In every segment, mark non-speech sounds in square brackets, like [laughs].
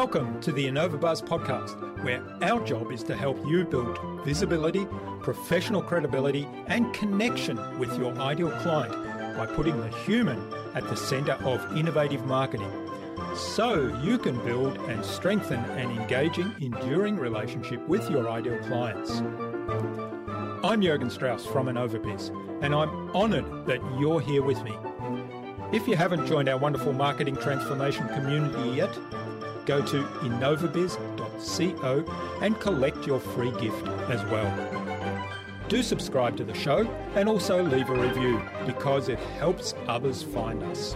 Welcome to the InnovaBuzz podcast, where our job is to help you build visibility, professional credibility, and connection with your ideal client by putting the human at the center of innovative marketing so you can build and strengthen an engaging, enduring relationship with your ideal clients. I'm Jurgen Strauss from InnovaBiz, and I'm honored that you're here with me. If you haven't joined our wonderful marketing transformation community yet, go to innovabiz.co and collect your free gift as well. Do subscribe to the show and also leave a review because it helps others find us.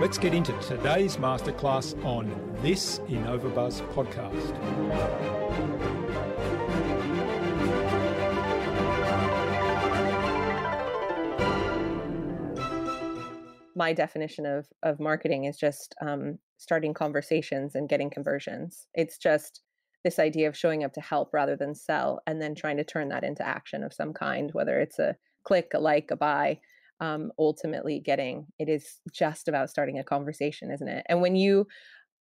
Let's get into today's masterclass on this InnovaBuzz podcast. My definition of of marketing is just um, starting conversations and getting conversions. It's just this idea of showing up to help rather than sell, and then trying to turn that into action of some kind, whether it's a click, a like, a buy. Um, ultimately, getting it is just about starting a conversation, isn't it? And when you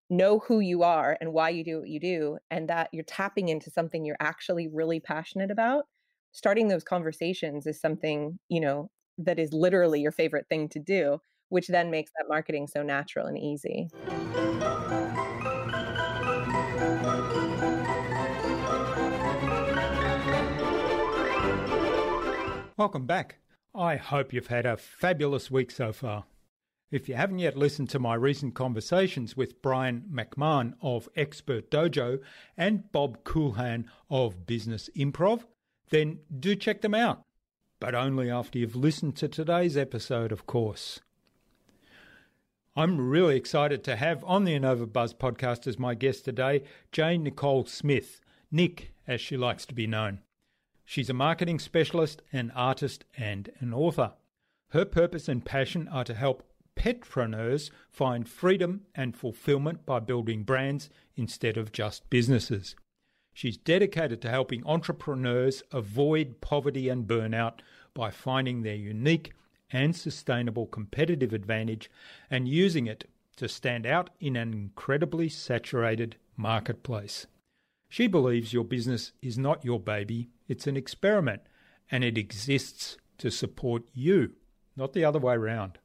know who you are and why you do what you do, and that you're tapping into something you're actually really passionate about, starting those conversations is something you know that is literally your favorite thing to do which then makes that marketing so natural and easy. Welcome back. I hope you've had a fabulous week so far. If you haven't yet listened to my recent conversations with Brian McMahon of Expert Dojo and Bob Kulhan of Business Improv, then do check them out. But only after you've listened to today's episode, of course. I'm really excited to have on the InnovaBuzz podcast as my guest today Jane Nicole Smith, Nick, as she likes to be known. She's a marketing specialist, an artist, and an author. Her purpose and passion are to help petpreneurs find freedom and fulfillment by building brands instead of just businesses. She's dedicated to helping entrepreneurs avoid poverty and burnout by finding their unique and sustainable competitive advantage and using it to stand out in an incredibly saturated marketplace. She believes your business is not your baby, it's an experiment, and it exists to support you, not the other way around.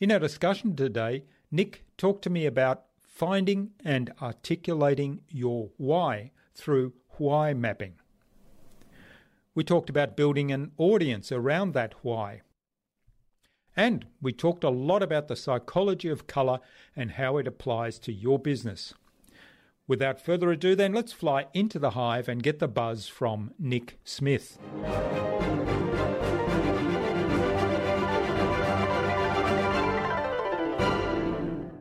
In our discussion today, Nick talked to me about finding and articulating your why through why mapping. We talked about building an audience around that why and we talked a lot about the psychology of colour and how it applies to your business. Without further ado, then, let's fly into the hive and get the buzz from Nick Smith.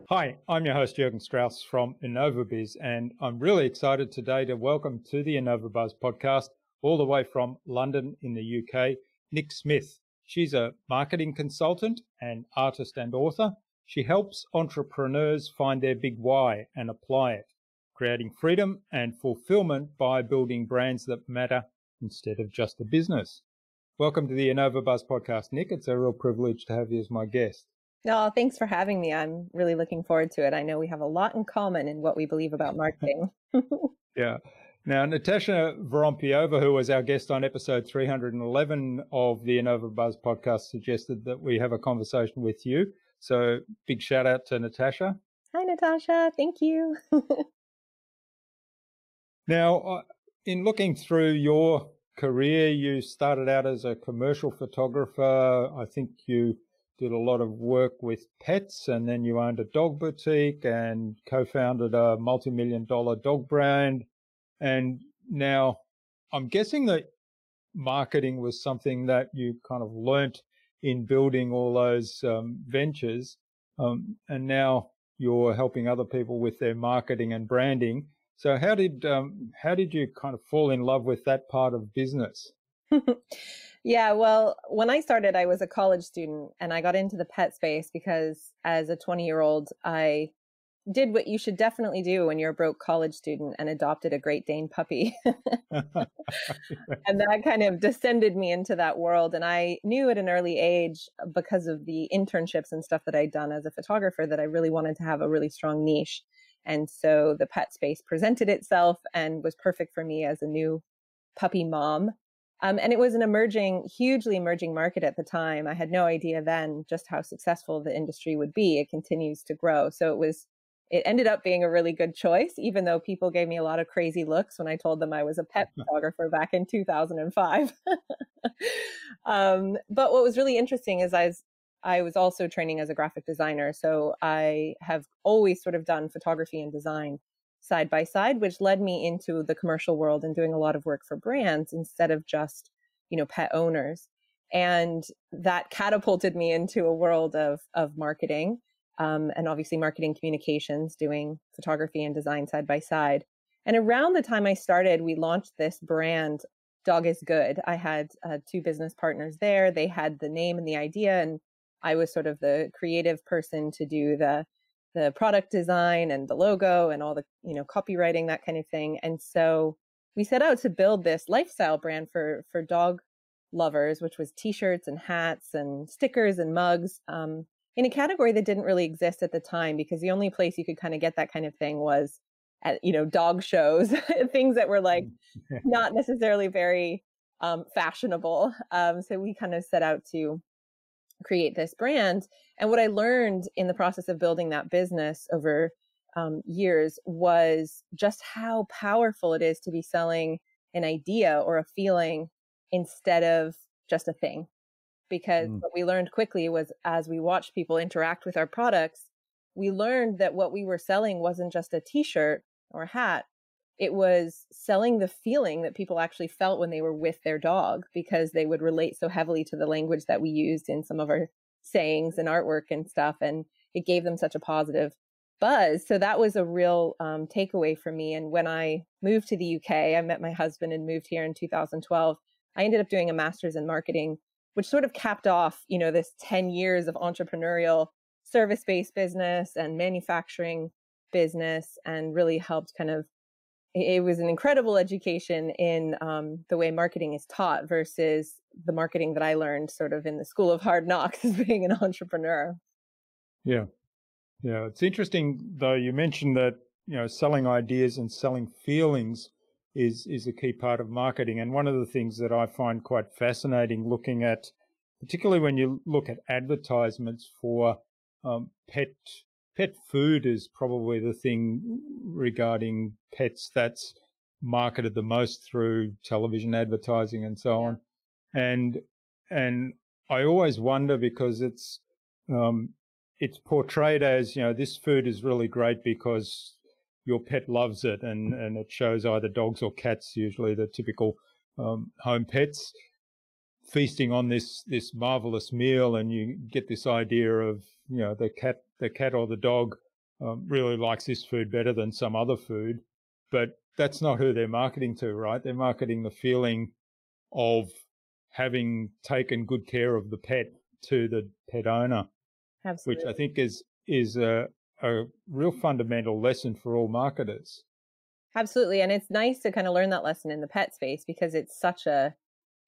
Hi, I'm your host Jurgen Strauss from InnovaBiz, and I'm really excited today to welcome to the InnovaBuzz podcast, all the way from London in the UK, Nick Smith. She's a marketing consultant and artist and author. She helps entrepreneurs find their big why and apply it, creating freedom and fulfillment by building brands that matter instead of just a business. Welcome to the InnovaBuzz podcast, Nick. It's a real privilege to have you as my guest. Oh, thanks for having me. I'm really looking forward to it. I know we have a lot in common in what we believe about marketing. [laughs] yeah. Now, Natasha Vorompiova, who was our guest on episode 311 of the InnovaBuzz podcast, suggested that we have a conversation with you. So, big shout out to Natasha. Hi, Natasha. Thank you. [laughs] now, uh, in looking through your career, you started out as a commercial photographer. I think you did a lot of work with pets and then you owned a dog boutique and co-founded a multi-million dollar dog brand and now I'm guessing that marketing was something that you kind of learnt in building all those um, ventures. Um, and now you're helping other people with their marketing and branding. So how did um, how did you kind of fall in love with that part of business? [laughs] yeah, well, when I started, I was a college student and I got into the pet space because as a 20 year old, I did what you should definitely do when you're a broke college student and adopted a Great Dane puppy. [laughs] and that kind of descended me into that world. And I knew at an early age, because of the internships and stuff that I'd done as a photographer, that I really wanted to have a really strong niche. And so the pet space presented itself and was perfect for me as a new puppy mom. Um, and it was an emerging, hugely emerging market at the time. I had no idea then just how successful the industry would be. It continues to grow. So it was, it ended up being a really good choice, even though people gave me a lot of crazy looks when I told them I was a pet [laughs] photographer back in 2005. [laughs] um, but what was really interesting is I was, I was also training as a graphic designer. So I have always sort of done photography and design side by side, which led me into the commercial world and doing a lot of work for brands instead of just, you know, pet owners. And that catapulted me into a world of, of marketing um, and obviously marketing communications, doing photography and design side by side. And around the time I started, we launched this brand, Dog is Good. I had uh, two business partners there. They had the name and the idea, and I was sort of the creative person to do the the product design and the logo and all the you know copywriting that kind of thing and so we set out to build this lifestyle brand for for dog lovers which was t-shirts and hats and stickers and mugs um, in a category that didn't really exist at the time because the only place you could kind of get that kind of thing was at you know dog shows [laughs] things that were like mm, [laughs] not necessarily very um, fashionable um, so we kind of set out to create this brand. And what I learned in the process of building that business over um, years was just how powerful it is to be selling an idea or a feeling instead of just a thing. Because mm. what we learned quickly was as we watched people interact with our products, we learned that what we were selling wasn't just a t shirt or hat, it was selling the feeling that people actually felt when they were with their dog because they would relate so heavily to the language that we used in some of our sayings and artwork and stuff. And it gave them such a positive buzz. So that was a real um, takeaway for me. And when I moved to the UK, I met my husband and moved here in 2012. I ended up doing a master's in marketing, which sort of capped off, you know, this 10 years of entrepreneurial service based business and manufacturing business and really helped kind of it was an incredible education in um, the way marketing is taught versus the marketing that I learned sort of in the school of hard knocks [laughs] as being an entrepreneur. Yeah. Yeah. It's interesting though, you mentioned that, you know, selling ideas and selling feelings is, is a key part of marketing. And one of the things that I find quite fascinating looking at, particularly when you look at advertisements for um, pet pet food is probably the thing regarding pets that's marketed the most through television advertising and so on. And and I always wonder because it's um, it's portrayed as you know this food is really great because your pet loves it, and and it shows either dogs or cats, usually the typical um, home pets, feasting on this this marvelous meal, and you get this idea of you know the cat the cat or the dog um, really likes this food better than some other food, but that's not who they're marketing to, right? They're marketing the feeling of having taken good care of the pet to the pet owner, Absolutely. which I think is is a, a real fundamental lesson for all marketers. Absolutely, and it's nice to kind of learn that lesson in the pet space because it's such a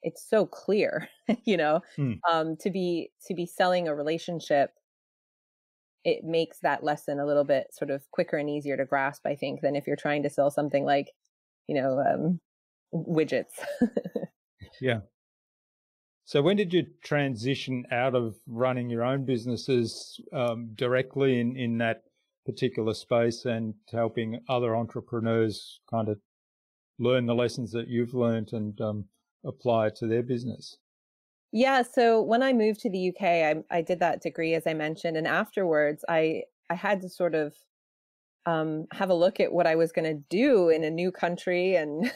it's so clear, [laughs] you know, hmm. um, to be to be selling a relationship it makes that lesson a little bit sort of quicker and easier to grasp, I think, than if you're trying to sell something like, you know, um, widgets. [laughs] yeah. So when did you transition out of running your own businesses um, directly in, in that particular space and helping other entrepreneurs kind of learn the lessons that you've learned and um, apply it to their business? Yeah, so when I moved to the UK, I, I did that degree as I mentioned, and afterwards, I I had to sort of um, have a look at what I was going to do in a new country and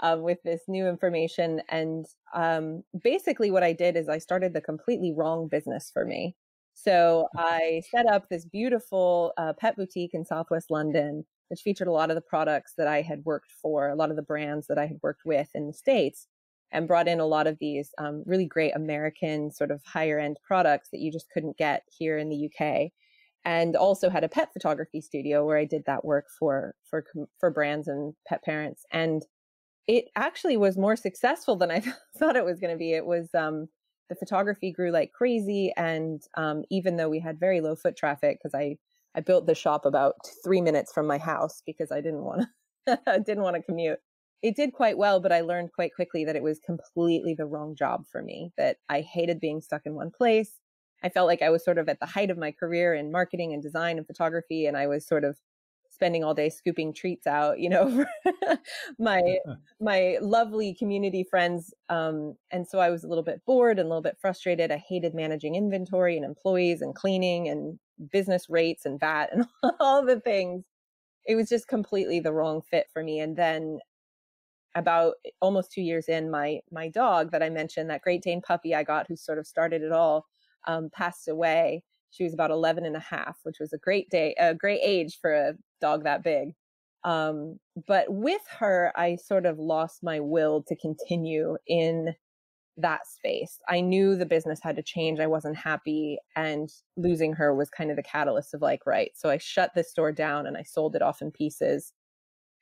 um, [laughs] with this new information. And um, basically, what I did is I started the completely wrong business for me. So I set up this beautiful uh, pet boutique in Southwest London, which featured a lot of the products that I had worked for, a lot of the brands that I had worked with in the States and brought in a lot of these um, really great American sort of higher end products that you just couldn't get here in the UK. And also had a pet photography studio where I did that work for for for brands and pet parents and it actually was more successful than I [laughs] thought it was going to be. It was um, the photography grew like crazy, and um, even though we had very low foot traffic, because I I built the shop about three minutes from my house because I didn't want to [laughs] didn't want to commute. It did quite well, but I learned quite quickly that it was completely the wrong job for me. That I hated being stuck in one place. I felt like I was sort of at the height of my career in marketing and design and photography, and I was sort of spending all day scooping treats out, you know, [laughs] my my lovely community friends. Um, and so I was a little bit bored and a little bit frustrated. I hated managing inventory and employees and cleaning and business rates and VAT and [laughs] all the things. It was just completely the wrong fit for me. And then about almost two years in, my my dog that I mentioned, that Great Dane puppy I got, who sort of started it all, um, passed away. She was about 11 and a half, which was a great day, a great age for a dog that big. Um, but with her, I sort of lost my will to continue in that space. I knew the business had to change. I wasn't happy. And losing her was kind of the catalyst of like, right. So I shut this store down and I sold it off in pieces.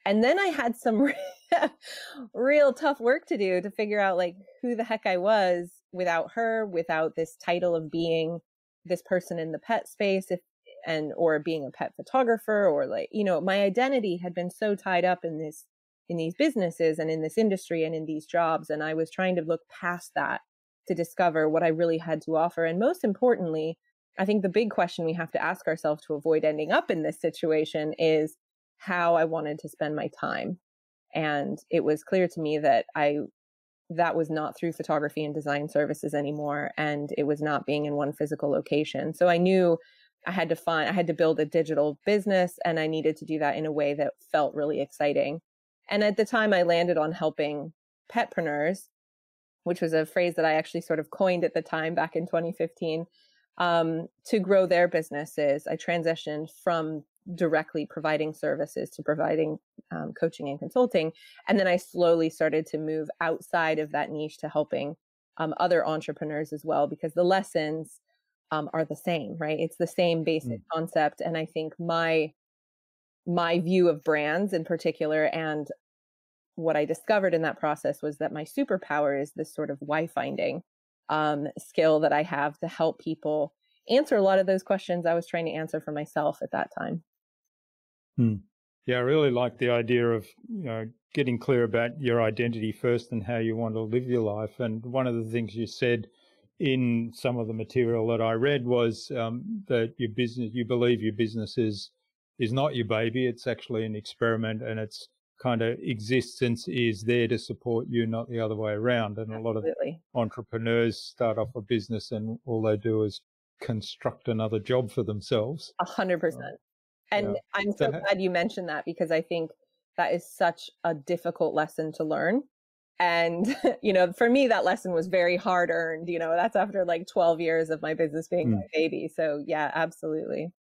And then I had some [laughs] real tough work to do to figure out like who the heck I was without her, without this title of being this person in the pet space if and or being a pet photographer or like you know my identity had been so tied up in this in these businesses and in this industry and in these jobs and i was trying to look past that to discover what i really had to offer and most importantly i think the big question we have to ask ourselves to avoid ending up in this situation is how i wanted to spend my time and it was clear to me that i that was not through photography and design services anymore and it was not being in one physical location. So i knew i had to find i had to build a digital business and i needed to do that in a way that felt really exciting. And at the time i landed on helping petpreneurs which was a phrase that i actually sort of coined at the time back in 2015 um, to grow their businesses. I transitioned from directly providing services to providing um, coaching and consulting. And then I slowly started to move outside of that niche to helping um, other entrepreneurs as well, because the lessons um, are the same, right? It's the same basic mm. concept. And I think my, my view of brands in particular and what I discovered in that process was that my superpower is this sort of why finding um, skill that I have to help people answer a lot of those questions I was trying to answer for myself at that time. Hmm. Yeah, I really like the idea of you know getting clear about your identity first and how you want to live your life. And one of the things you said in some of the material that I read was um, that your business, you believe your business is is not your baby; it's actually an experiment, and its kind of existence is there to support you, not the other way around. And Absolutely. a lot of entrepreneurs start off a business, and all they do is construct another job for themselves. A hundred percent. And yeah. I'm so glad you mentioned that because I think that is such a difficult lesson to learn. And, [laughs] you know, for me, that lesson was very hard earned. You know, that's after like 12 years of my business being mm. my baby. So, yeah, absolutely.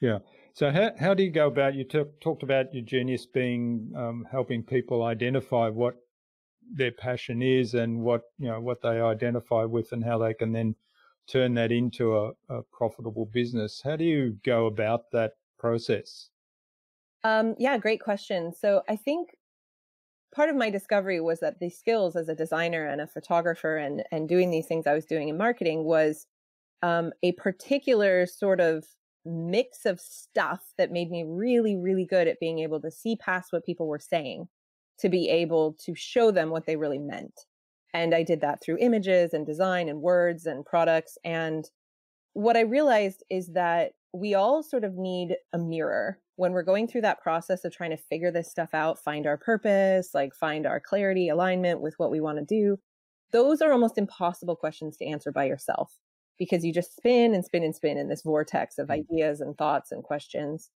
Yeah. So, how, how do you go about? You t- talked about your genius being um, helping people identify what their passion is and what you know what they identify with and how they can then turn that into a, a profitable business. How do you go about that process? Um, yeah, great question. So I think part of my discovery was that the skills as a designer and a photographer and and doing these things I was doing in marketing was um, a particular sort of mix of stuff that made me really really good at being able to see past what people were saying to be able to show them what they really meant and I did that through images and design and words and products. And what I realized is that we all sort of need a mirror when we're going through that process of trying to figure this stuff out, find our purpose, like find our clarity, alignment with what we want to do. Those are almost impossible questions to answer by yourself because you just spin and spin and spin in this vortex of mm. ideas and thoughts and questions.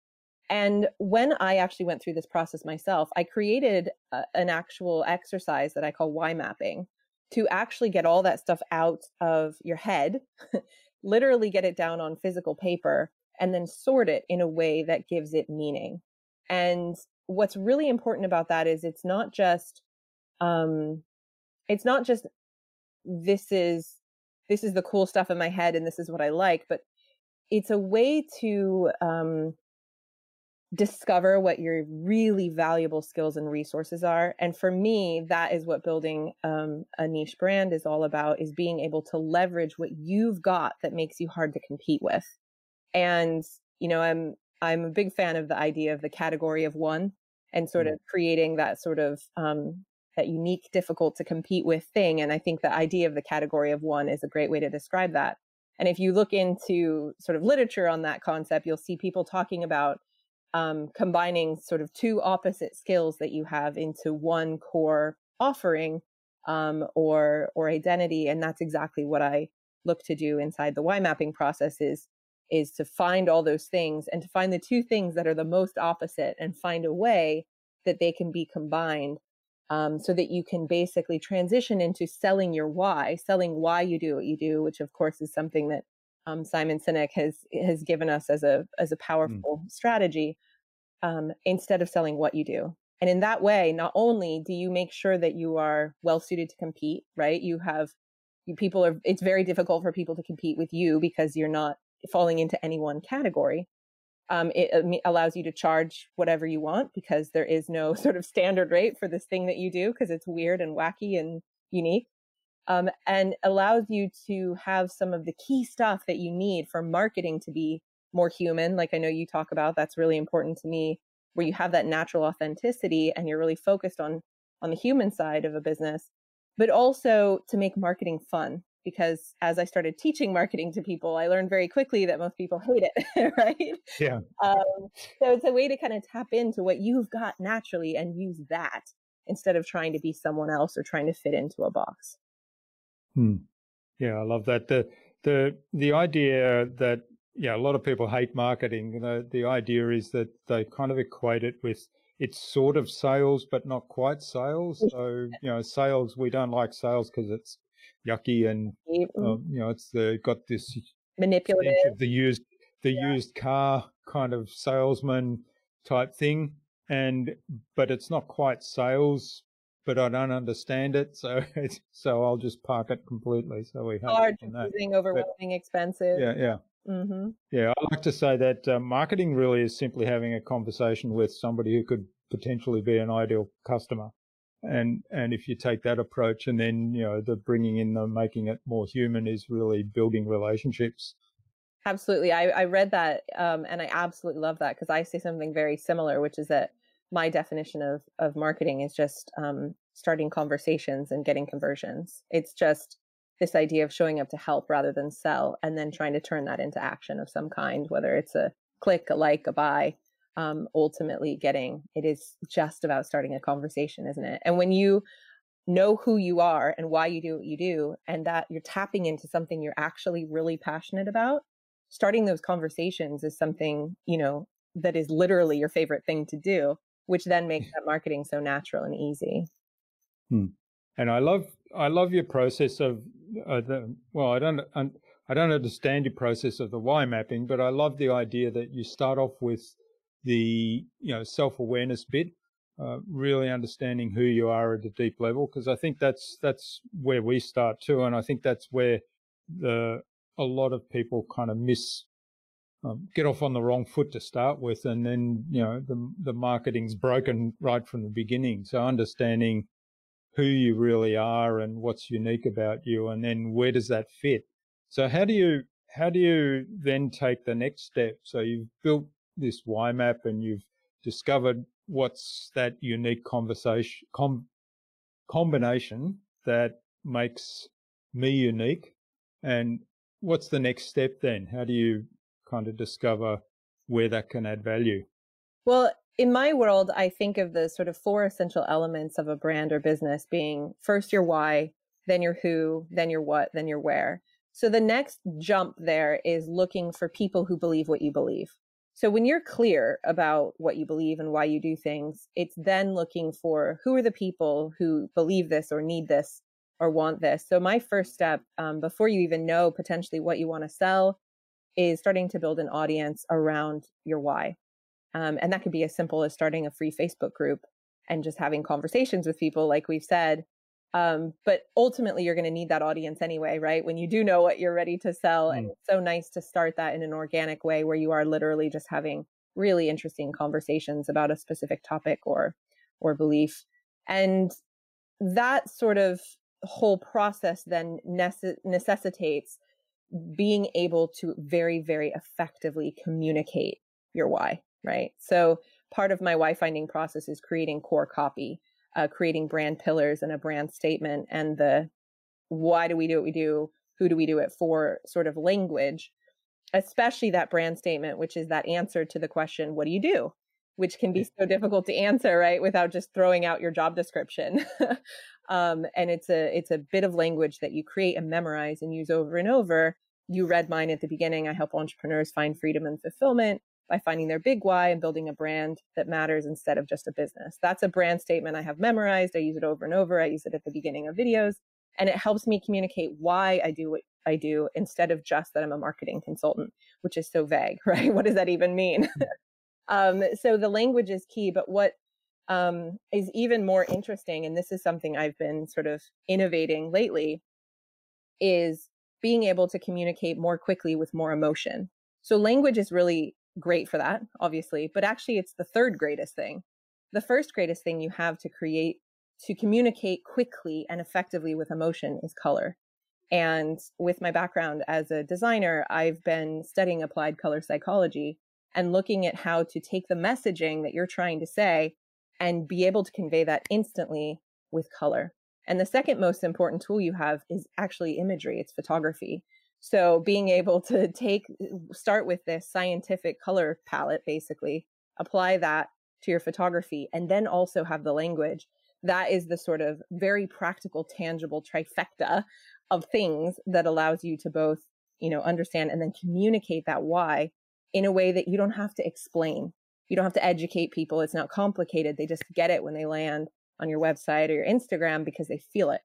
And when I actually went through this process myself, I created a, an actual exercise that I call why mapping, to actually get all that stuff out of your head, [laughs] literally get it down on physical paper, and then sort it in a way that gives it meaning. And what's really important about that is it's not just, um, it's not just this is this is the cool stuff in my head and this is what I like, but it's a way to um, discover what your really valuable skills and resources are and for me that is what building um, a niche brand is all about is being able to leverage what you've got that makes you hard to compete with and you know i'm i'm a big fan of the idea of the category of one and sort mm. of creating that sort of um, that unique difficult to compete with thing and i think the idea of the category of one is a great way to describe that and if you look into sort of literature on that concept you'll see people talking about um, combining sort of two opposite skills that you have into one core offering um, or or identity and that's exactly what i look to do inside the why mapping process is is to find all those things and to find the two things that are the most opposite and find a way that they can be combined um, so that you can basically transition into selling your why selling why you do what you do which of course is something that um, Simon Sinek has has given us as a as a mm. powerful mm. strategy um, instead of selling what you do. And in that way, not only do you make sure that you are well suited to compete, right? You have you people are it's very difficult for people to compete with you because you're not falling into any one category. Um, it allows you to charge whatever you want because there is no [laughs] sort of standard rate for this thing that you do because it's weird and wacky and unique um, and allows you to have some of the key stuff that you need for marketing to be more human. Like I know you talk about, that's really important to me, where you have that natural authenticity and you're really focused on on the human side of a business, but also to make marketing fun. Because as I started teaching marketing to people, I learned very quickly that most people hate it, [laughs] right? Yeah. Um, so it's a way to kind of tap into what you've got naturally and use that instead of trying to be someone else or trying to fit into a box. Hmm. Yeah, I love that. The the the idea that yeah, a lot of people hate marketing. You know, the idea is that they kind of equate it with it's sort of sales, but not quite sales. So you know, sales we don't like sales because it's yucky and um, you know it's the got this manipulative the used the yeah. used car kind of salesman type thing and but it's not quite sales but I don't understand it, so [laughs] so I'll just park it completely. So we have confusing, overwhelming, but, expensive. Yeah, yeah, mm-hmm. yeah. I like to say that uh, marketing really is simply having a conversation with somebody who could potentially be an ideal customer, and and if you take that approach, and then you know the bringing in the making it more human is really building relationships. Absolutely, I, I read that, um, and I absolutely love that because I say something very similar, which is that my definition of of marketing is just um, starting conversations and getting conversions. It's just this idea of showing up to help rather than sell, and then trying to turn that into action of some kind, whether it's a click, a like, a buy. Um, ultimately, getting it is just about starting a conversation, isn't it? And when you know who you are and why you do what you do, and that you're tapping into something you're actually really passionate about, starting those conversations is something you know that is literally your favorite thing to do which then makes that marketing so natural and easy. Hmm. And I love I love your process of uh, the, well I don't I don't understand your process of the why mapping, but I love the idea that you start off with the you know self awareness bit, uh, really understanding who you are at a deep level, because I think that's that's where we start too, and I think that's where the a lot of people kind of miss um, get off on the wrong foot to start with, and then you know the the marketing's broken right from the beginning. So understanding who you really are and what's unique about you, and then where does that fit? So how do you how do you then take the next step? So you've built this Y map and you've discovered what's that unique conversation com, combination that makes me unique, and what's the next step then? How do you kind of discover where that can add value? Well, in my world, I think of the sort of four essential elements of a brand or business being first your why, then your who, then your what, then your where. So the next jump there is looking for people who believe what you believe. So when you're clear about what you believe and why you do things, it's then looking for who are the people who believe this or need this or want this. So my first step, um, before you even know potentially what you want to sell, is starting to build an audience around your why. Um, and that could be as simple as starting a free Facebook group and just having conversations with people, like we've said, Um, but ultimately, you're going to need that audience anyway, right? When you do know what you're ready to sell. Mm. And it's so nice to start that in an organic way where you are literally just having really interesting conversations about a specific topic or or belief. And that sort of whole process then nece- necessitates being able to very, very effectively communicate your why, right? So part of my why finding process is creating core copy, uh, creating brand pillars and a brand statement and the why do we do what we do? Who do we do it for? Sort of language, especially that brand statement, which is that answer to the question, what do you do? Which can be so difficult to answer, right? Without just throwing out your job description. [laughs] um, and it's a it's a bit of language that you create and memorize and use over and over. You read mine at the beginning. I help entrepreneurs find freedom and fulfillment by finding their big why and building a brand that matters instead of just a business. That's a brand statement I have memorized. I use it over and over. I use it at the beginning of videos, and it helps me communicate why I do what I do instead of just that I'm a marketing consultant, which is so vague, [laughs] right? What does that even mean? [laughs] um, so the language is key, but what um, is even more interesting, and this is something I've been sort of innovating lately, is being able to communicate more quickly with more emotion. So language is really great for that, obviously, but actually it's the third greatest thing. The first greatest thing you have to create to communicate quickly and effectively with emotion is color. And with my background as a designer, I've been studying applied color psychology and looking at how to take the messaging that you're trying to say and be able to convey that instantly with color. And the second most important tool you have is actually imagery, it's photography. So being able to take, start with this scientific color palette, basically, apply that to your photography, and then also have the language. That is the sort of very practical, tangible trifecta of things that allows you to both, you know, understand and then communicate that why in a way that you don't have to explain. You don't have to educate people. It's not complicated. They just get it when they land on your website or your Instagram because they feel it.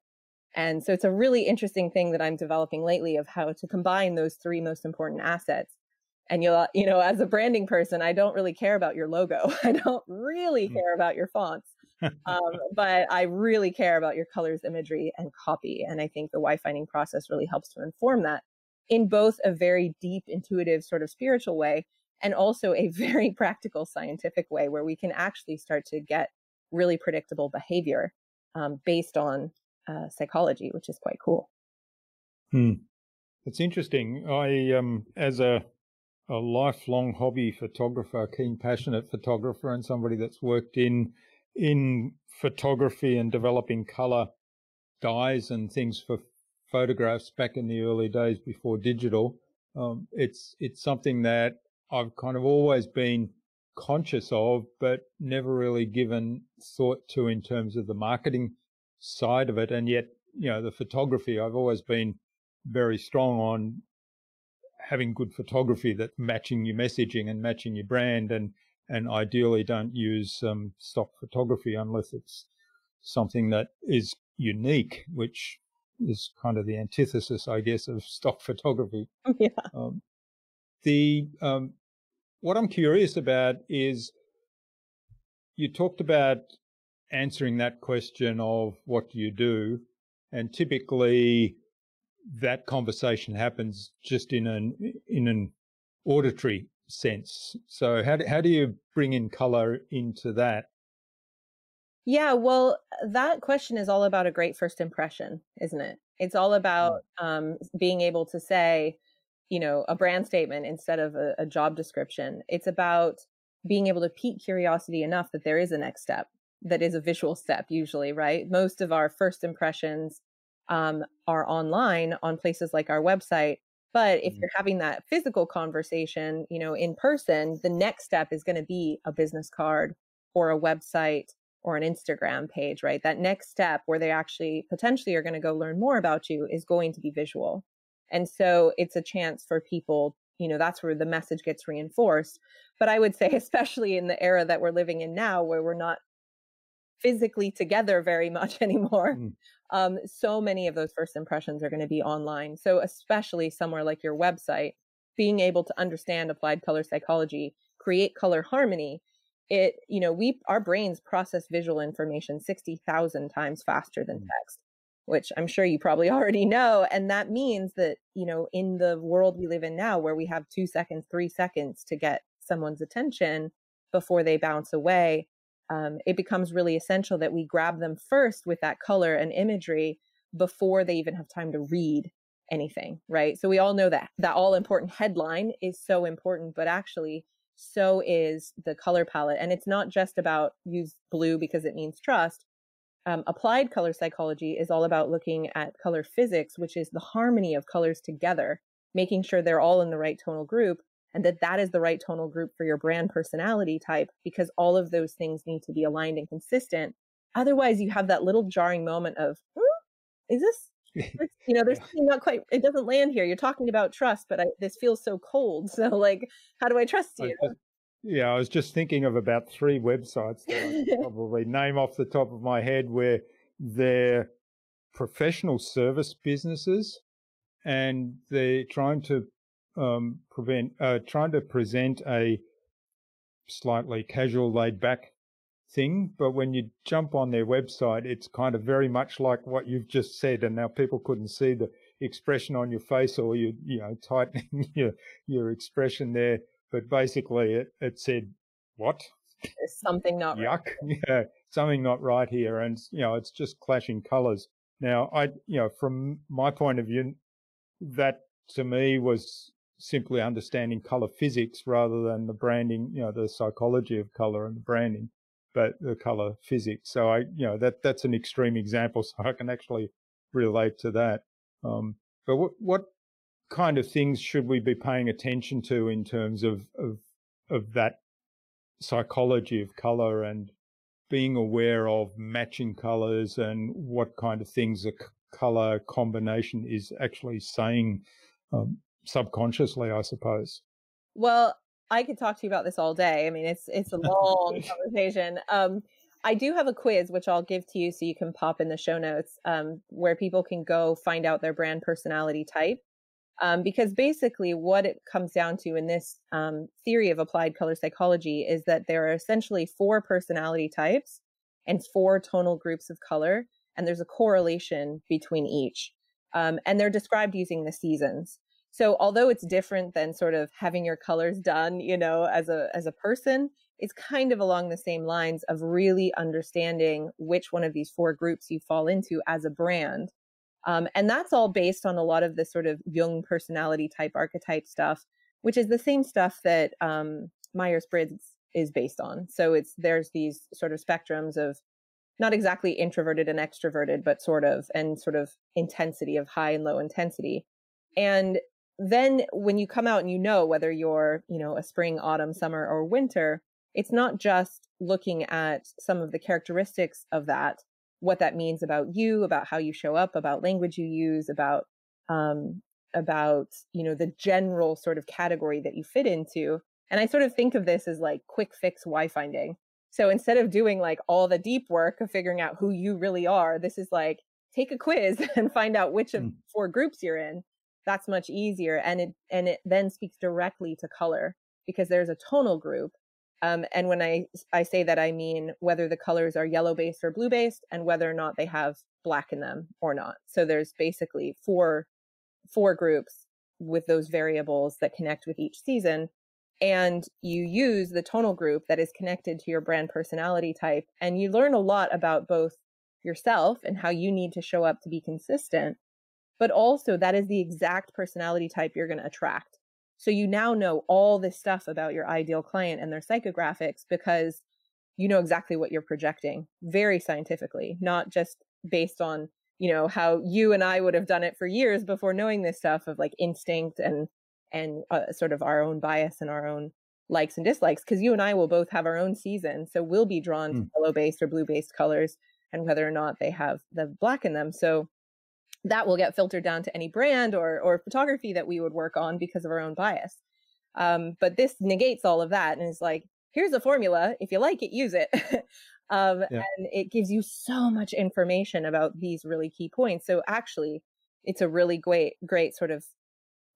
And so it's a really interesting thing that I'm developing lately of how to combine those three most important assets. And you'll, you know, as a branding person, I don't really care about your logo. [laughs] I don't really mm. care about your fonts. um, but I really care about your colors, imagery, and copy. And I think the why finding process really helps to inform that in both a very deep, intuitive, sort of spiritual way, and also a [laughs] very practical, scientific way where we can actually start to get really predictable behavior um, based on uh, psychology, which is quite cool. Hmm. It's interesting. I, um, as a a lifelong hobby photographer, keen, passionate photographer, and somebody that's worked in in photography and developing color dyes and things for photographs back in the early days before digital. Um, it's it's something that I've kind of always been conscious of, but never really given thought to in terms of the marketing side of it. And yet, you know, the photography, I've always been very strong on having good photography that's matching your messaging and matching your brand and and ideally don't use um, stock photography unless it's something that is unique, which is kind of the antithesis, I guess, of stock [laughs] photography. [laughs] Yeah. Um, the um, what I'm curious about is you talked about answering that question of what do you do, and typically that conversation happens just in an in an auditory sense. So how do, how do you bring in color into that? Yeah, well, that question is all about a great first impression, isn't it? It's all about um, being able to say, you know, a brand statement instead of a, a job description. It's about being able to pique curiosity enough that there is a next step that is a visual step usually, right? Most of our first impressions um, are online on places like our website. But if mm-hmm. you're having that physical conversation, you know, in person, the next step is going to be a business card or a website or an Instagram page, right? That next step where they actually potentially are going to go learn more about you is going to be visual. And so it's a chance for people, you know, that's where the message gets reinforced. But I would say, [laughs] especially in the era that we're living in now, where we're not physically together very much [laughs] anymore. Mm. Um, so many of those first impressions are going to be online. So, especially somewhere like your website, being able to understand applied color psychology, create color harmony, it, you know, we, our brains process visual information 60,000 times faster than mm. text. which I'm sure you probably [laughs] already know. And that means that, you know, in the world we live in now, where we have two seconds, three seconds to get someone's attention before they bounce away, um, it becomes really essential that we grab them first with that color and imagery before they even have time to read anything, right? So we all know that that all important headline is so important, but actually so is the color palette. And it's not just about use blue because it means trust. Um, applied color psychology is all about looking at color physics, which is the harmony of colors together, making sure they're all in the right tonal group and that that is the right tonal group for your brand personality type because all of those things need to be aligned and consistent. Otherwise, you have that little jarring moment of, hmm, is [laughs] this you know, there's something not quite, it doesn't land here. You're talking about trust, but I, this feels so cold. So, like, how do I trust you? I just, yeah, I was just thinking of about three websites that I [laughs] probably name off the top of my head where they're professional service businesses and they're trying to um, prevent, uh, trying to present a slightly casual, laid back thing, but when you jump on their website, it's kind of very much like what you've just said. And now people couldn't see the expression on your face or you, you know, tightening [laughs] your, your expression there. But basically it, it said, what? There's something not Yuck. Right. [laughs] Yeah. Something not right here. And, you know, it's just clashing colors. Now, I, you know, from my point of view, that to me was simply understanding color physics rather than the branding, you know, the psychology of color and the branding but the color physics. So I, you know, that that's an extreme example, [laughs] so I can actually relate to that. Um, but what what kind of things should we be paying attention to in terms of of of that psychology of color and being aware of matching colors and what kind of things a color combination is actually saying um, subconsciously, I suppose. Well, I could talk to you about this all day. I mean, it's it's a long [laughs] conversation. Um, I do have a quiz which I'll give to you so you can pop in the show notes um, where people can go find out their brand personality type. Um, because basically, what it comes down to in this um, theory of applied color psychology is that there are essentially four personality types and four tonal groups of color, and there's a correlation between each. Um, and they're described using the seasons. So although it's different than sort of having your colors done, you know, as a as a person, it's kind of along the same lines of really understanding which one of these four groups you fall into as a brand. Um, and that's all based on a lot of the sort of Jung personality type archetype stuff, which is the same stuff that um, Myers Briggs is based on. So it's there's these sort of spectrums of not exactly introverted and extroverted, but sort of and sort of intensity of high and low intensity. And then when you come out and you know whether you're, you know, a spring, autumn, summer, or winter, it's not just looking at some of the characteristics of that, what that means about you, about how you show up, about language you use, about um, about you know the general sort of category that you fit into. And I sort of think of this as like quick fix why finding. So instead of doing like all the deep work of figuring out who you really are, this is like take a quiz [laughs] and find out which of mm. four groups you're in that's much easier and it and it then speaks directly to color because there's a tonal group um, and when I, I say that, I mean whether the colors are yellow based or blue based and whether or not they have black in them or not. So there's basically four, four groups with those variables that connect with each season. And you use the tonal group that is connected to your brand personality type. And you learn a lot about both yourself and how you need to show up to be consistent, but also that is the exact personality type you're going to attract. So you now know all this stuff about your ideal client and their psychographics because you know exactly what you're projecting very scientifically, not just based on, you know, how you and I would have done it for years before knowing this stuff of like instinct and and uh, sort of our own bias and our own likes and dislikes because you and I will both have our own season. So we'll be drawn mm. to yellow based or blue based colors and whether or not they have the black in them. So that will get filtered down to any brand or or photography that we would work on because of our own bias. Um, but this negates all of that and is like, here's a formula. If you like it, use it. [laughs] um, yeah. And it gives you so much information about these really key points. So actually, it's a really great, great sort of,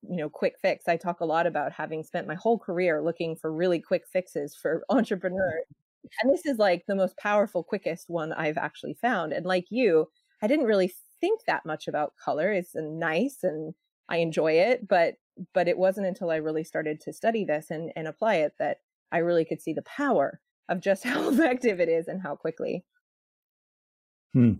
you know, quick fix. I talk a lot about having spent my whole career looking for really quick fixes for [laughs] entrepreneurs. And this is like the most powerful, quickest one I've actually found. And like you, I didn't really think that much about color. It's nice and I enjoy it, but but it wasn't until I really started to study this and, and apply it that I really could see the power of just [laughs] how effective it is and how quickly. Hmm.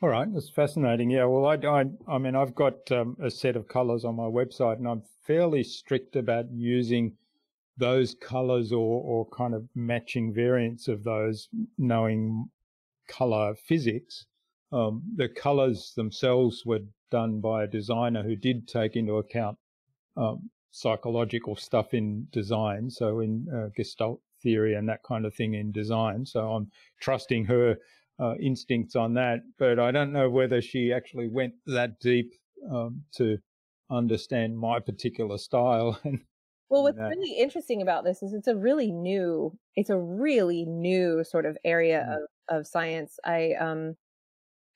All right, that's fascinating. Yeah, well, I, I, I mean, I've got um, a set of colors on my website, and I'm fairly strict about using those colors or, or kind of matching variants of those, knowing color physics. Um, the colors themselves were done by a designer who did take into account um, psychological stuff in design, so in uh, Gestalt theory and that kind of thing in design. So I'm trusting her uh, instincts on that, but I don't know whether she actually went that deep um, to understand my particular style. [laughs] well, what's really interesting about this is it's a really new, it's a really new sort of area mm. of, of science. I um,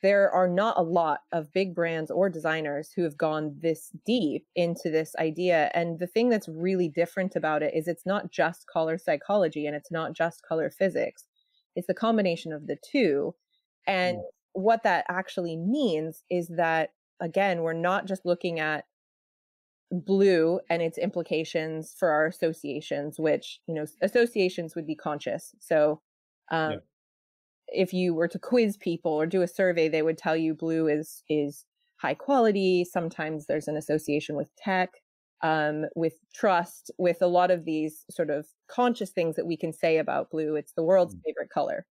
there are not a lot of big brands or designers who have gone this deep into this idea. And the thing that's really different about it is it's not just color psychology and it's not just color physics it's the combination of the two. And mm. what that actually means is that, again, we're not just looking at blue and its implications for our associations, which, you know, associations would be conscious. So, um, yeah. If you were to quiz people or do a survey, they would tell you blue is, is high quality. Sometimes there's an association with tech um, with trust, with a lot of these sort of conscious things that we can say about blue. It's the world's mm. favorite color.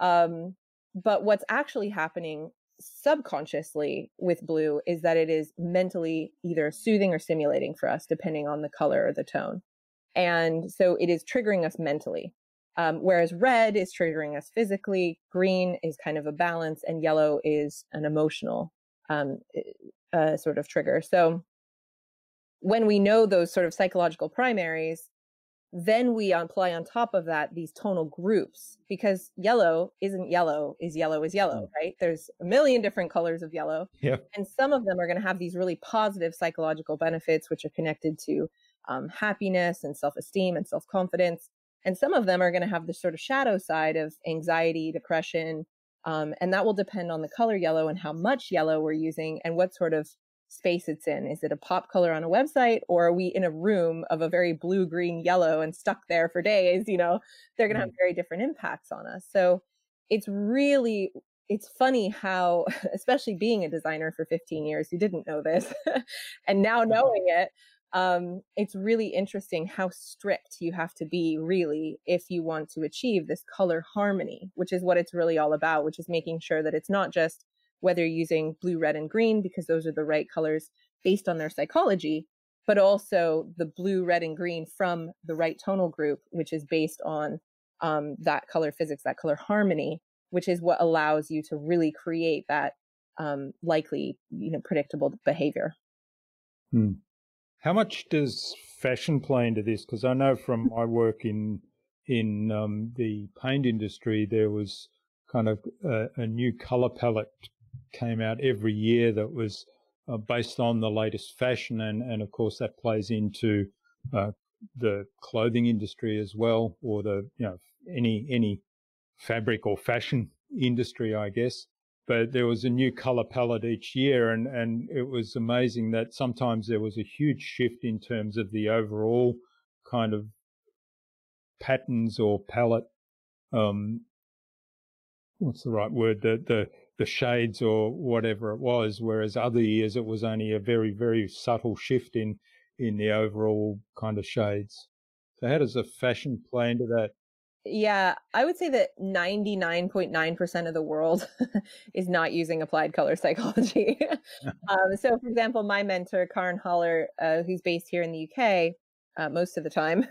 Um, but what's actually happening subconsciously with blue is that it is mentally either soothing or stimulating for us, depending on the color or the tone. And so it is triggering us mentally. Um, whereas red is triggering us physically, green is kind of a balance, and yellow is an emotional um, uh, sort of trigger. So when we know those sort of psychological primaries, then we apply on top of that these tonal groups because yellow isn't yellow is yellow is yellow, mm. right? There's a million different colors of yellow. Yeah. And some of them are going to have these really positive psychological benefits, which are connected to um, happiness and self esteem and self confidence. And some of them are going to have this sort of shadow side of anxiety, depression. Um, and that will depend on the color yellow and how much yellow we're using and what sort of space it's in. Is it a pop color on a website or are we in a room of a very blue, green, yellow and stuck there for days? You know, they're going to have very different impacts on us. So it's really, it's funny how, [laughs] especially being a designer for 15 years, you didn't know this [laughs] and now uh-huh. knowing it, um, it's really interesting how strict you have to be really if you want to achieve this color harmony, which is what it's really all about, which is making sure that it's not just whether you're using blue, red, and green, because those are the right colors based on their psychology, but also the blue, red, and green from the right tonal group, which is based on um, that color physics, that color harmony, which is what allows you to really create that um, likely, you know, predictable behavior. Hmm. How much does fashion play into this? Because I know from my work in in um, the paint industry, there was kind of a, a new color palette came out every year that was uh, based on the latest fashion, and and of course that plays into uh, the clothing industry as well, or the you know any any fabric or fashion industry, I guess. But there was a new color palette each year, and and it was amazing that sometimes there was a huge shift in terms of the overall kind of patterns or palette. Um, what's the right word? The the the shades or whatever it was, whereas other years it was only a very, very subtle shift in in the overall kind of shades. So how does the fashion play into that? Yeah, I would say that 99.9% of the world [laughs] is not using applied color [laughs] psychology. [laughs] um, so, for example, my mentor, Karen Haller, uh, who's based here in the UK uh, most of the time,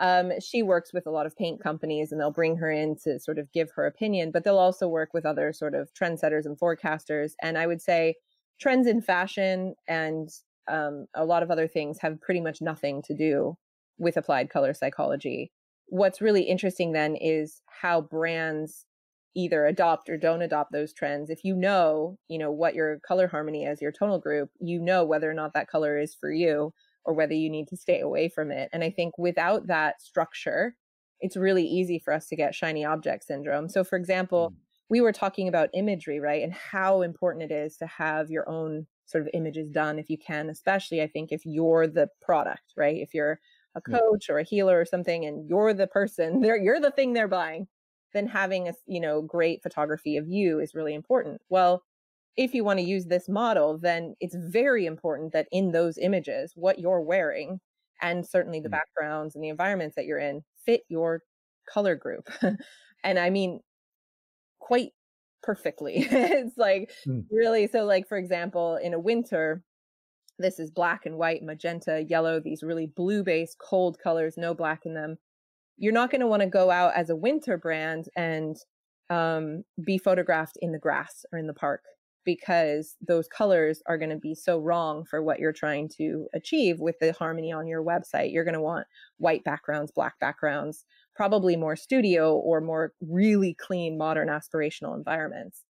um, she works with a lot of paint companies and they'll bring her in to sort of give her opinion, but they'll also work with other sort of trendsetters and forecasters. And I would say trends in fashion and um, a lot of other things have pretty much nothing to do with applied color psychology. What's really interesting then is how brands either adopt or don't adopt those trends. If you know, you know, what your color harmony is, your tonal group, you know whether or not that color is for you or whether you need to stay away from it. And I think without that structure, it's really easy for us to get shiny object syndrome. So, for example, mm. we were talking about imagery, right? And how important it is to have your own sort of images done if you can, especially I think if you're the product, right? If you're a coach yeah. or a healer or something and you're the person, they're you're the thing they're buying, then having a, you know, great photography of you is really important. Well, if you want to use this model, then it's very important that in those images, what you're wearing and certainly the mm. backgrounds and the environments that you're in fit your color group. [laughs] and I mean, quite perfectly. [laughs] it's like mm. really so like for example, in a winter this is black and white, magenta, yellow, these really blue based cold colors, no black in them. You're not going to want to go out as a winter brand and um, be photographed in the grass or in the park because those colors are going to be so wrong for what you're trying to achieve with the harmony on your website. You're going to want white backgrounds, black backgrounds, probably more studio or more really clean, modern, aspirational environments.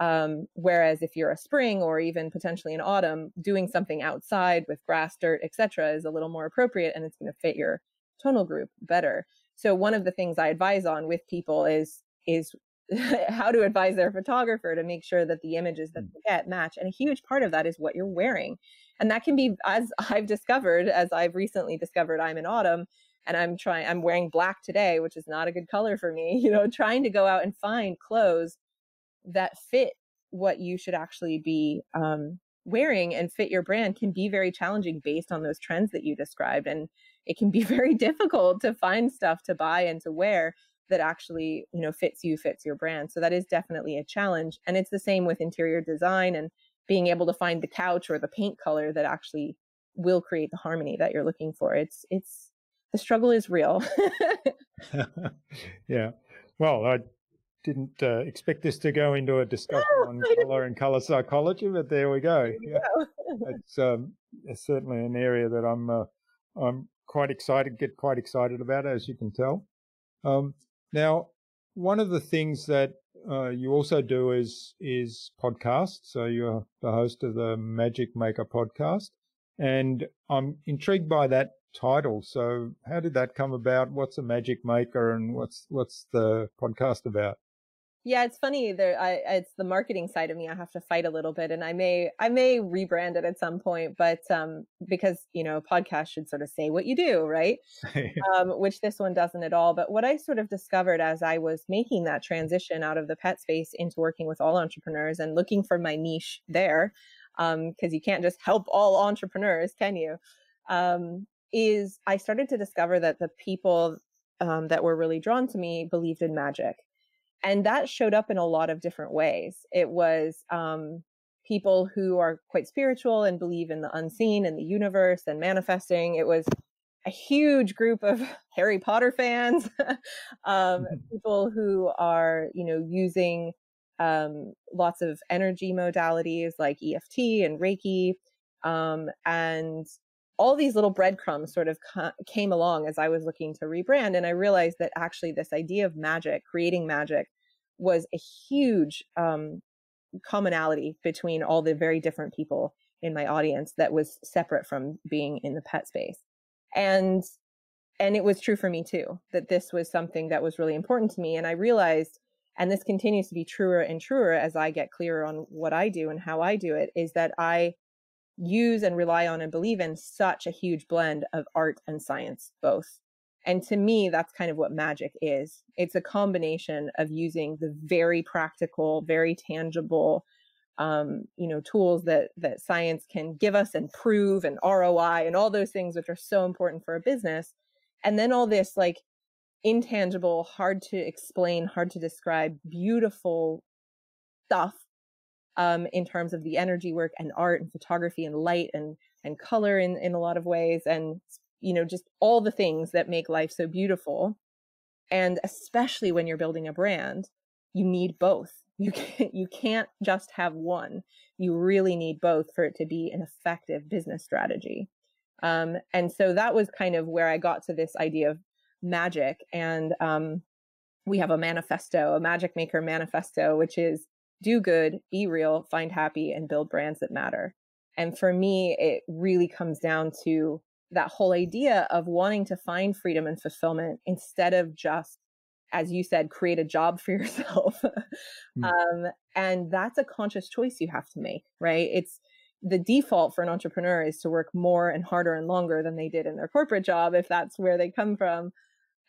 Um, whereas if you're a spring or even potentially an autumn, doing something outside with grass, dirt, etc., is a little more appropriate and it's going to fit your tonal group better. So one of the things I advise on with people is is [laughs] how to advise their photographer to make sure that the images that mm. they get match. And a huge part of that is what you're wearing. And that can be, as [laughs] I've discovered, as I've recently discovered, I'm in autumn and I'm trying, I'm wearing black today, which is not a good color for me, [laughs] you know, trying to go out and find clothes that fit what you should actually be um, wearing and fit your brand can be very challenging based on those trends that you described. And it can be [laughs] very difficult to find stuff to buy and to wear that actually you know fits you fits your brand. So that is definitely a challenge and it's the same with interior design and being able to find the couch or the paint color that actually will create the harmony that you're looking for. It's it's the struggle is real. [laughs] [laughs] Yeah. Well i didn't uh, expect this to go into a discussion on color and color psychology but there we go yeah. it's, um, it's certainly an area that i'm uh, i'm quite excited get quite excited about as you can tell um, now, one of the things that uh, you also do is is podcast. So you're the host of the Magic Maker podcast, and I'm intrigued by that title. So how did that come about? What's a Magic Maker, and what's what's the podcast about? Yeah, it's funny. There, I, it's the marketing side of me. I have to fight a little bit, and I may, I may rebrand it at some point. But um, because you know, podcast should sort of say what you do, right? [laughs] um, which this one doesn't at all. But what I sort of discovered as I was making that transition out of the pet space into working with all entrepreneurs and looking for my niche there, because um, you can't just help all entrepreneurs, can you? Um, is I started to discover that the people um, that were really drawn to me believed in magic and that showed up in a lot of different ways. It was um, people who are quite spiritual and believe in the unseen and the universe and manifesting. It was a huge group of [laughs] Harry Potter fans, [laughs] um, mm-hmm. people who are, you know, using um, lots of energy modalities like EFT and Reiki, um, and all these little breadcrumbs sort of ca- came along as I was looking to rebrand. And I realized that actually this idea of magic, creating magic, was a huge um, commonality between all the very different people in my audience that was separate from being in the pet space. And and it was true for me too that this was something that was really important to me and I realized and this continues to be truer and truer as I get clearer on what I do and how I do it is that I use and rely on and believe in such a huge blend of art and science, both. And to me, that's kind of what magic is. It's a combination of using the very practical, very tangible, um, you know, tools that that science can give us and prove and ROI and all those things which are so important for a business. And then all this like intangible, hard to explain, hard to describe, beautiful stuff um, in terms of the energy work and art and photography and light and and color in in a lot of ways and you know just all the things that make life so beautiful. And especially when you're building a brand you need both. [laughs] You can't you can't just have one. You really need both for it to be an effective business strategy. Um, and so that was kind of where i got to this idea of magic and um, we have a manifesto a magic maker manifesto which is do good, be real, find happy, and build brands that matter. And for me, it really comes down to that whole idea of wanting to find freedom and fulfillment instead of just as you said, create a job for [laughs] yourself. mm. um, and that's a conscious choice you have to make, right? It's the default for an entrepreneur is to work more and harder and longer than they did in their corporate job, if that's where they come from.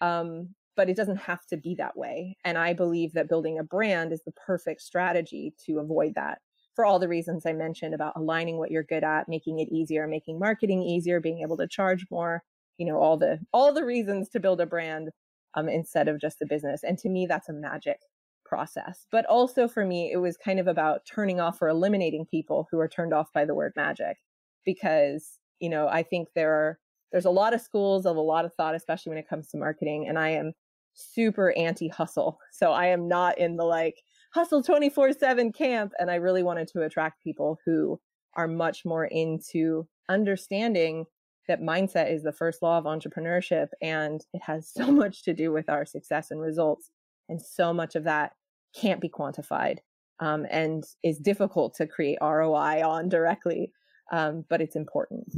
Um, but it doesn't have to be that way. And I believe that building a brand is the perfect strategy to avoid that for all the reasons I mentioned about aligning what you're good at, making it easier, making marketing easier, being able to charge more, you know, all the all the reasons to build a brand um, instead of just a business. And to me, that's a magic process. But also for me, it was kind of about turning off or eliminating people who are turned off by the word magic, because you know I think there are there's a lot of schools of a lot of thought, especially when it comes to marketing, and I am super anti hustle. So I am not in the like hustle 24 7 camp. And I really wanted to attract people who are much more into understanding that mindset is the first law of entrepreneurship and it has so [laughs] much to do with our success and results. And so much of that can't be quantified um, and is difficult to create ROI on directly, um, but it's important.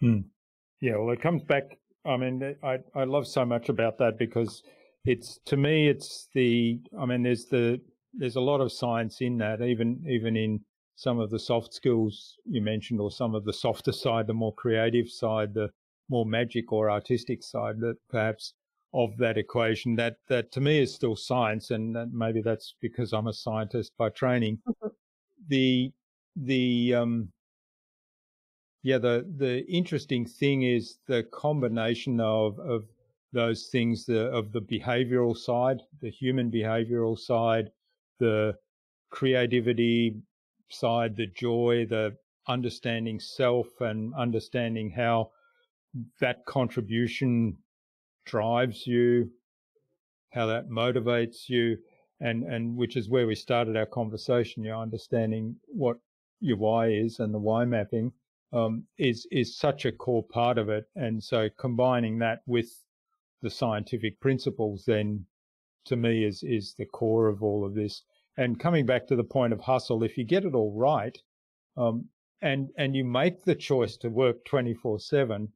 Hmm. Yeah, well, it comes back. I mean, I, I love so much about that because it's to me, it's the, I mean, there's the, there's a lot of science in that, even, even in some of the soft skills you mentioned, or some of the softer side, the more creative side, the more magic or artistic side that perhaps of that equation that that to me is still science and that maybe that's because I'm a scientist by training mm-hmm. the the um yeah the the interesting thing is the combination of of those things the of the behavioral side the human behavioral side the creativity side, the joy, the understanding self and understanding how that contribution drives you, how that motivates you, and, and which is where we started our conversation, you know, understanding what your why is and the why mapping um, is is such a core part of it. And so combining that with the scientific principles then to me is is the core of all of this. And coming back to the point of hustle, if you get it all right, um, and and you make the choice to work 24 7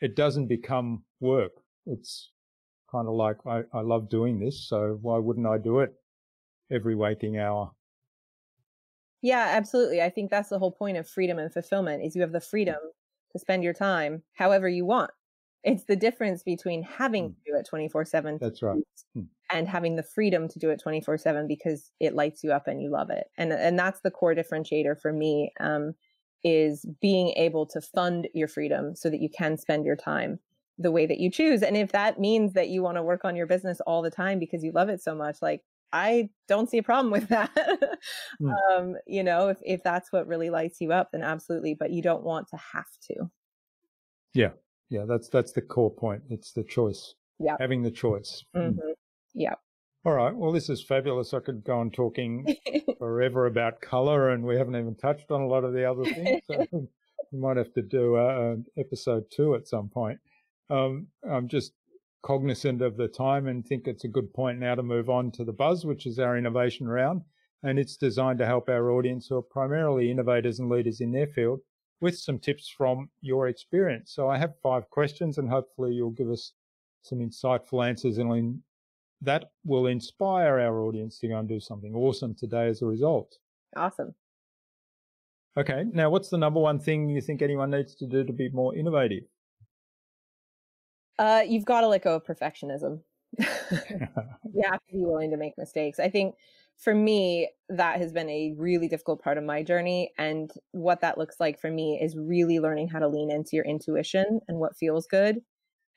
it doesn't become work it's kind of like I, I love doing this so why wouldn't i do it every waking hour yeah absolutely i think that's the whole point of freedom and fulfillment is you have the freedom to spend your time however you want it's the difference between having mm. to do it 24 7 that's right mm. and having the freedom to do it 24 7 because it lights you up and you love it and and that's the core differentiator for me um, is being able to fund your freedom so that you can spend your time the way that you choose and if that means that you want to work on your business all the time because you love it so much like I don't see a problem with [laughs] that. mm. um, you know, if, if that's what really lights you up, then absolutely, but you don't want to have to. Yeah, yeah, that's that's the core point. It's the choice. Yeah. Having the choice. Mm. Mm-hmm. Yeah. All right. Well, this is fabulous. I could go on talking [laughs] forever about color, and we haven't even touched on a lot of the other things. [laughs] So we might have to do an episode two at some point. Um, I'm just cognizant of the time and think it's a good point now to move on to the buzz, which is our innovation round. And it's designed to help our audience who are primarily innovators and leaders in their field with some tips from your experience. So I have five questions and hopefully you'll give us some insightful answers and that will inspire our audience to go and do something awesome today as a result. Awesome. Okay. Now, what's the number one thing you think anyone needs to do to be more innovative? Uh, you've got to let go of perfectionism. [laughs] [laughs] you have to be willing to make mistakes. I think for me, that has been a really difficult part of my journey. And what that looks like for me is really learning how to lean into your intuition and what feels good.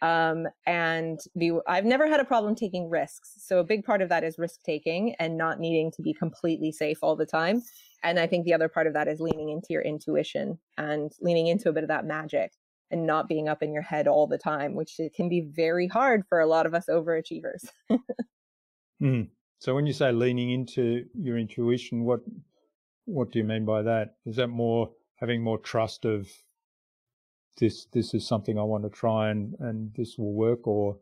Um, and be, I've never had a problem taking risks. So a big part of that is risk taking and not needing to be completely safe all the time. And I think the other part of that is leaning into your intuition and leaning into a bit of that magic and not being up in your head all the time, which can be very hard for a lot of us overachievers. [laughs] mm. So when you say leaning into your intuition, what what do you mean by that? Is that more having more trust of this this is something I want to try and and this will work or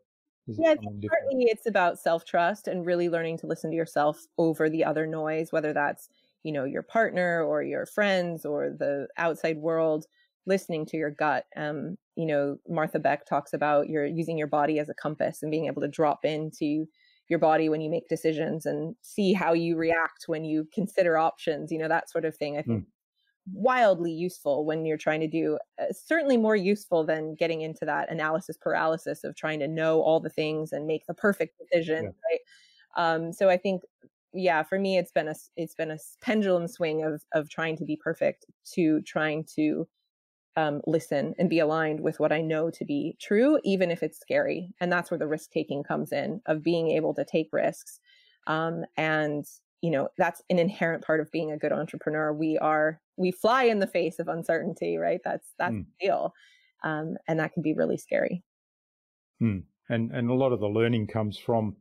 yeah, partly it's about self trust and really learning to listen to yourself over the other noise, whether that's you know your partner or your friends or the outside world. Listening to your gut. Um, you know, Martha Beck talks about your using your body as a compass and being able to drop into your body when you make decisions and see how you react when you consider options, you know, that sort of thing. I think mm. wildly useful when you're trying to do uh, certainly more useful than getting into that analysis paralysis of trying to know all the things and make the perfect decision, yeah. right? Um, so I think yeah, for me, it's been a it's been a pendulum swing of of trying to be perfect to trying to um, listen and be aligned with what I know to be true, even if it's scary. And that's where the risk taking comes in of being able to take risks. Um, and you know that's an inherent part of being a good entrepreneur. We are we fly in the face of uncertainty, right? That's that's mm. the deal, um, and that can be really scary. Mm. And and a lot of the learning comes from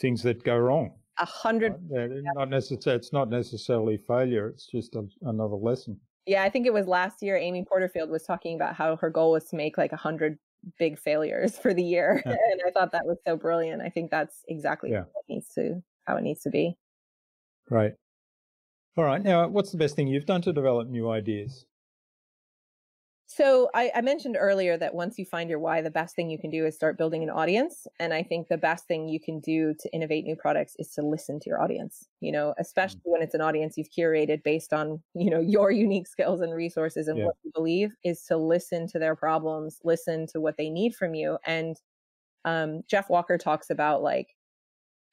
things that go wrong. A hundred. Not necessarily. It's not necessarily failure. It's just a, another lesson. Yeah, I think it was last year. Amy Porterfield was talking about how her goal was to make like a hundred big failures for the year, [laughs] yeah. and I thought that was so brilliant. I think that's exactly yeah. it needs to how it needs to be. Right. All right. Now, what's the best thing you've done to develop new ideas? So I, I, mentioned earlier that once you find your why, the best thing you can do is start building an audience. And I think the best thing you can do to innovate new products is to listen to your audience. You know, mm. especially when it's an audience you've curated based on [laughs] you know your unique skills and resources and yeah. what you believe, is to listen to their problems, listen to what they need from you. And um, Jeff Walker talks about like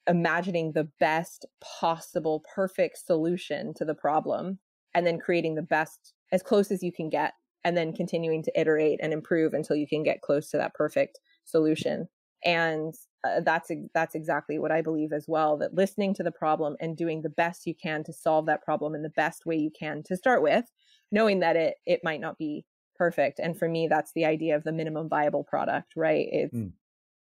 imagining the best possible, perfect solution to the problem, and then creating the best as close as you can get and then continuing to iterate and improve until you can get close to that perfect solution. And uh, that's that's exactly what i believe as well that listening to the problem and doing the best you can to solve that problem in the best way you can to start with knowing that it it might not be perfect. And for me that's the idea of the minimum viable product right? It's mm.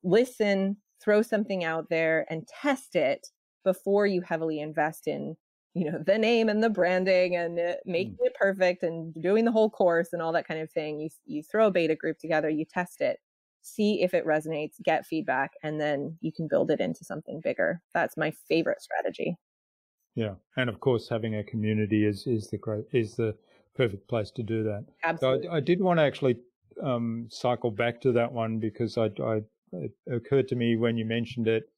listen throw something out there and test it before you heavily invest in you know the name and the branding and making mm. it perfect and doing the whole course and all that kind of thing you you throw a beta group together you test it see if it resonates get feedback and then you can build it into something bigger. That's my favorite strategy. Yeah and of course having a community is is the great is the perfect place to do that. Absolutely so I, I, did want to actually um, cycle back to that one because I, I it occurred to me when you mentioned it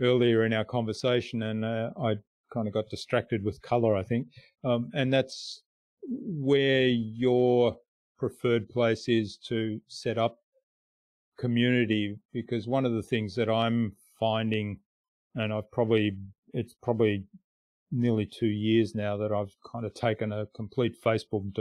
earlier in our conversation and uh, I kind of got distracted with color, I think. Um, and that's where your preferred place is to set up community because one of the things that I'm finding, and I've probably, it's probably nearly two years now that I've kind of taken a complete Facebook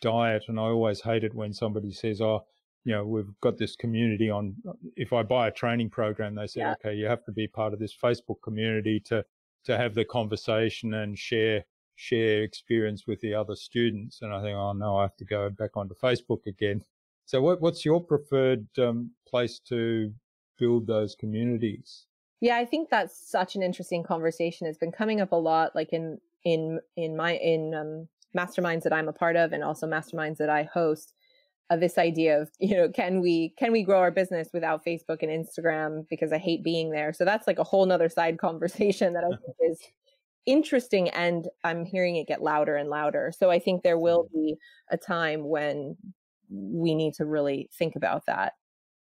diet. And I always hate it when somebody says, oh, you know, we've got this community on. If I buy a training program, they say, yeah. okay, you have to be part of this Facebook community to to have the conversation and share share experience with the other students. And I think, oh no, I have to go back onto Facebook again. So, what, what's your preferred um, place to build those communities? Yeah, I think that's such an interesting conversation. It's been coming up a lot, like in in in my in um, masterminds that I'm a part of, and also masterminds that I host uh, this idea of you know can we can we grow our business without facebook and instagram? Because i hate being there. So that's like a whole nother side [laughs] conversation that i think is interesting and i'm hearing it get louder and louder. So i think there will be a time when we need to really think about that.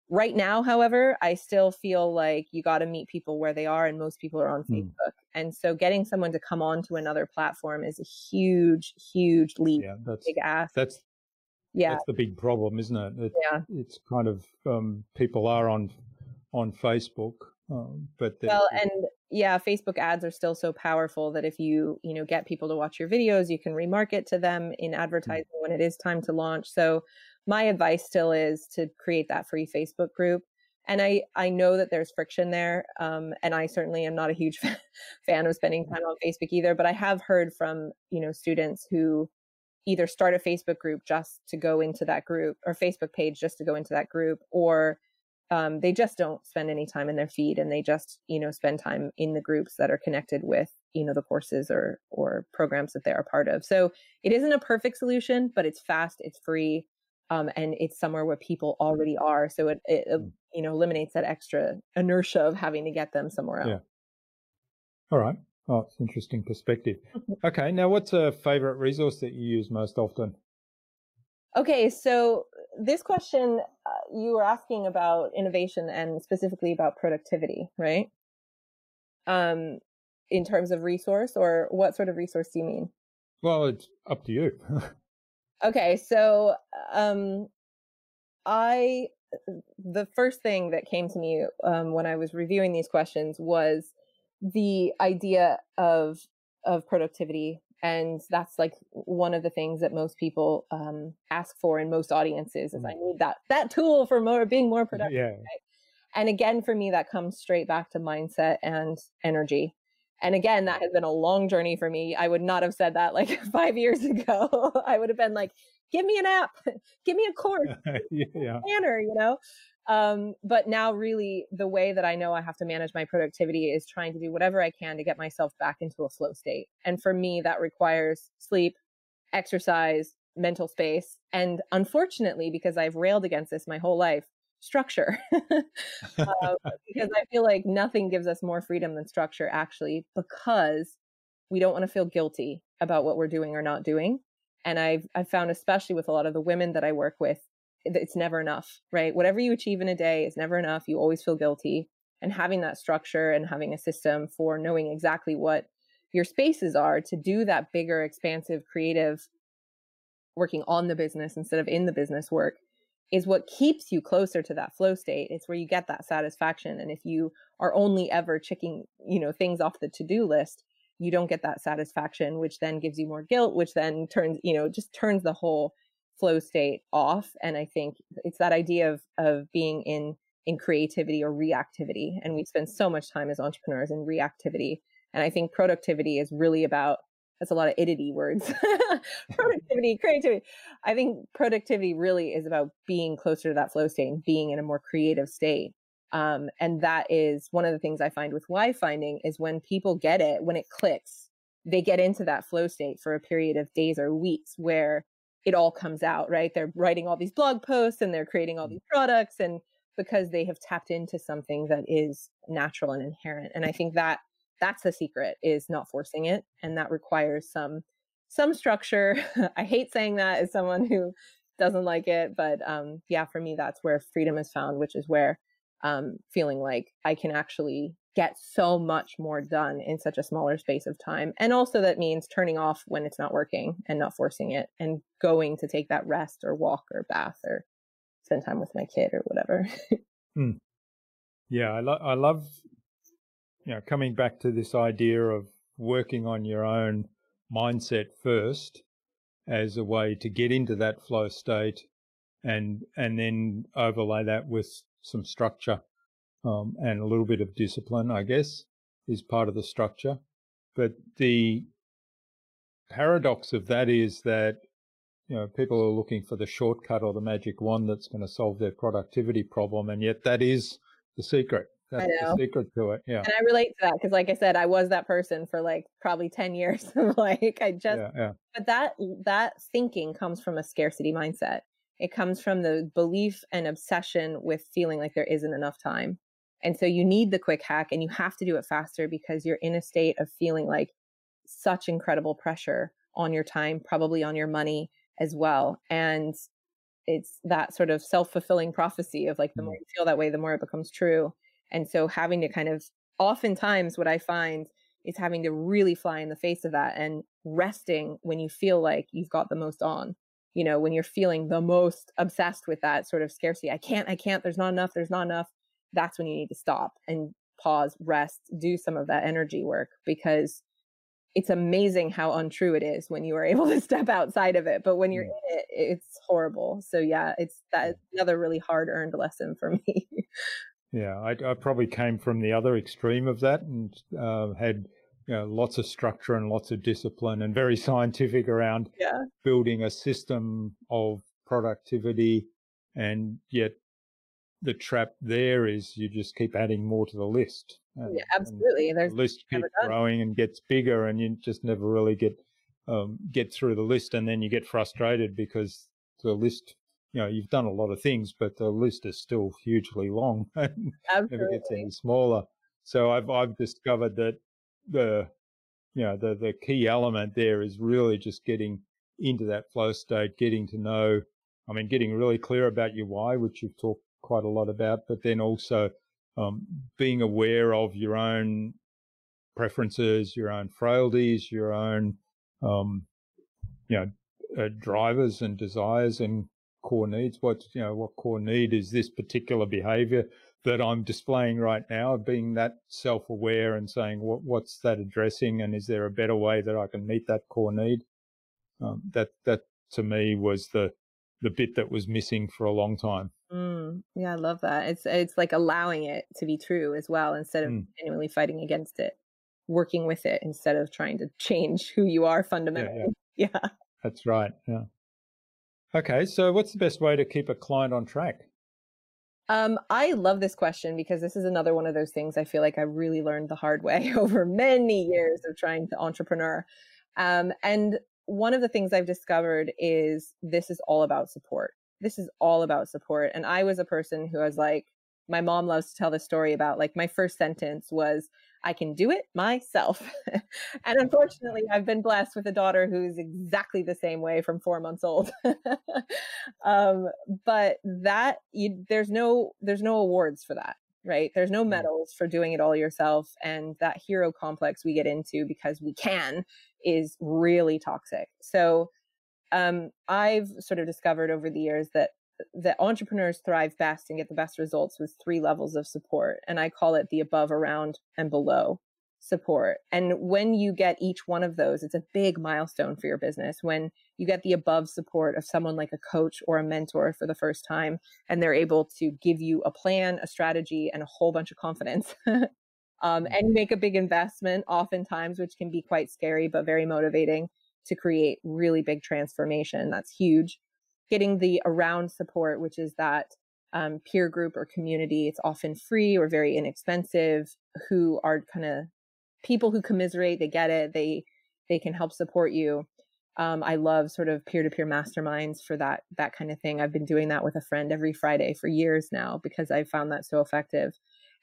Right now however i still feel like you got to meet people where they are and most people are on mm. facebook. And so getting someone to come on to another platform is a huge huge leap. Yeah, that's, big ask. that's yeah that's the big problem isn't it, it yeah it's kind of um, people are on on facebook um, but well and yeah facebook ads are still so powerful that if you you know get people to watch your videos you can remarket to them in hmm. advertising mm. when it is time to launch so my advice still is to create that free facebook group and i i know that there's friction there um, and i certainly am not a huge [laughs] fan of spending time on facebook either but i have heard from you know students who either start a Facebook group just to go into that group or Facebook page just to go into that group, or um, they just don't spend any time in their feed and they just, you know, spend time in the groups that are connected with, you know, the courses or or programs that they're a part of. So it isn't a perfect solution, but it's fast, it's free, um, and it's somewhere where people already are. So it, it, it, mm. you know eliminates that extra inertia of having to get them somewhere else. Yeah. All right. Oh, it's interesting perspective. [laughs] Okay, now what's a favorite resource that you use most often? Okay, so this question uh, you were asking about innovation and specifically about productivity, right? um, in terms of resource, or what sort of resource do you mean? Well, it's up to you. [laughs] okay, so um, I the first thing that came to me um, when I was reviewing these questions was the idea of of productivity and that's like one of the things that most people um, ask for in most audiences is mm. i need that that tool for more being more [laughs] productive yeah. Right? and again for me that comes straight back to mindset and energy and again that has been a long journey for me i would not have said that like [laughs] five years ago [laughs] i would have been like give me an app give me a course yeah. planner you know um, but now, really, the way that I know I have to manage my productivity is trying to do whatever I can to get myself back into a flow state. And for me, that requires sleep, exercise, mental space. And unfortunately, because I've railed against this my whole life, structure. [laughs] uh, because I feel like nothing gives us more freedom than structure, actually, because we don't want to feel guilty about what we're doing or not doing. And I've I've found, especially with a lot of the women that I work with, it's never enough, right? Whatever you achieve in a day is never enough. You always feel guilty. And having that structure and having a system for knowing exactly what your spaces are to do that bigger, expansive, creative working on the business instead of in the business work is what keeps you closer to that flow state. It's where you get that satisfaction. And if you are only ever checking, you know, things off the to-do list, you don't get that satisfaction, which then gives you more guilt, which then turns, you know, just turns the whole flow state off and i think it's that idea of of being in in creativity or reactivity and we spend so much time as entrepreneurs in reactivity and i think productivity is really about that's a lot of idity words. [laughs] Productivity creativity. I think productivity really is about being closer to that flow state and being in a more creative state um, and that is one of the things i find with why finding is when people get it when it clicks they get into that flow state for a period of days or weeks where it all comes out, right? They're writing all these blog posts and they're creating all mm. these products and because they have tapped into something that is natural and inherent. And I think that that's the secret is not forcing it and that requires some some structure. [laughs] I hate saying that as someone who doesn't like it, but um yeah, for me that's where freedom is found, which is where um feeling like I can actually get so much more done in such a smaller space of time. And also that means turning off when it's not working and not forcing it and going to take that rest or walk or bath or spend time with my kid or whatever. [laughs] mm. Yeah, I, lo- I love, you know, coming back to this idea of working on your own mindset first as a way to get into that flow state and and then overlay that with some structure um, and a little bit of discipline, I guess, is part of the structure. But the paradox of that is that you know people are looking for the shortcut or the magic wand that's going to solve their productivity problem, and yet that is the secret. That's the secret to it. Yeah. And I relate to that because, like I said, I was that person for like probably 10 years. [laughs] like, I just, yeah, yeah. but that, that thinking comes from a scarcity mindset. It comes from the belief and obsession with feeling like there isn't enough time. And so you need the quick hack and you have to do it faster because you're in a state of feeling like such incredible pressure on your time, probably on your money as well. And it's that sort of self fulfilling prophecy of like the more mm. you feel that way, the more it becomes true. And so having to kind of, oftentimes, what I find is having to really fly in the face of that and resting when you feel like you've got the most on. You know, when you're feeling the most obsessed with that sort of scarcity, I can't, I can't, there's not enough, there's not enough that's when you need to stop and pause, rest, do some of that energy work because it's amazing how untrue it is when you are [laughs] able to step outside of it. But when you're in it, it's horrible. So yeah, it's that another really hard earned lesson for me. [laughs] yeah, I, I, probably came from the other extreme of that and uh, had you know, lots of structure and lots of discipline and very [laughs] scientific around yeah. building a system of productivity and yet the trap there is you just keep adding more to the list. And, yeah, absolutely. There's the list keeps growing and gets bigger, and you just never really get um, get through the list, and then you get frustrated because the list. You know, you've done a lot of things, but the list is still hugely long [laughs] and never gets any smaller. So I've I've discovered that the you know the the key element there is really just getting into that flow state, getting to know. I mean, getting really clear about your why, which you've talked quite a lot about, but then also um, being aware of your own preferences, your own frailties, your own, um, you know, uh, drivers and desires and core needs. What you know, what core need is this particular behaviour that I'm displaying right now? Being that self-aware and saying, what what's that addressing, and is there a better way that I can meet that core need? Um, that that to me was the the bit that was missing for a long time. Mm, yeah, I love that. It's it's like allowing it to be true as well instead of mm. genuinely fighting against it, working with it instead of trying to change who you are fundamentally. Yeah, yeah. [laughs] yeah. That's right. Yeah. Okay, so what's the best way to keep a client on track? Um, I love this question because this is another one of those things I feel like I really learned the hard way [laughs] over many years of trying to entrepreneur. Um, and one of the things I've discovered is this is all about support. This is all about support. And I was a person who was like, my mom loves to tell the story about like my first sentence was, I can do it myself. [laughs] and unfortunately, I've been blessed with a daughter who's exactly the same way from four months old. [laughs] um, but that you, there's no there's no awards for that, right? There's no mm. medals for doing it all yourself, and that hero complex we get into because we can is really toxic. So um, I've sort of discovered over the years that that entrepreneurs thrive best and get the best results with three levels of support. And I call it the above, around, and below support. And when you get each one of those, it's a big milestone for your business. When you get the above support of someone like a coach or a mentor for the first time, and they're able to give you a plan, a strategy, and a whole bunch of confidence. [laughs] um, mm-hmm. and make a big investment, oftentimes, which can be quite scary, but very motivating to create really big transformation. That's huge getting the around support, which is that um, peer group or community. It's often free or very inexpensive, who are kind of people who commiserate, they get it, they they can help support you. Um, I love sort of peer to peer masterminds for that that kind of thing. I've been doing that with a friend every Friday for years now because I found that so effective.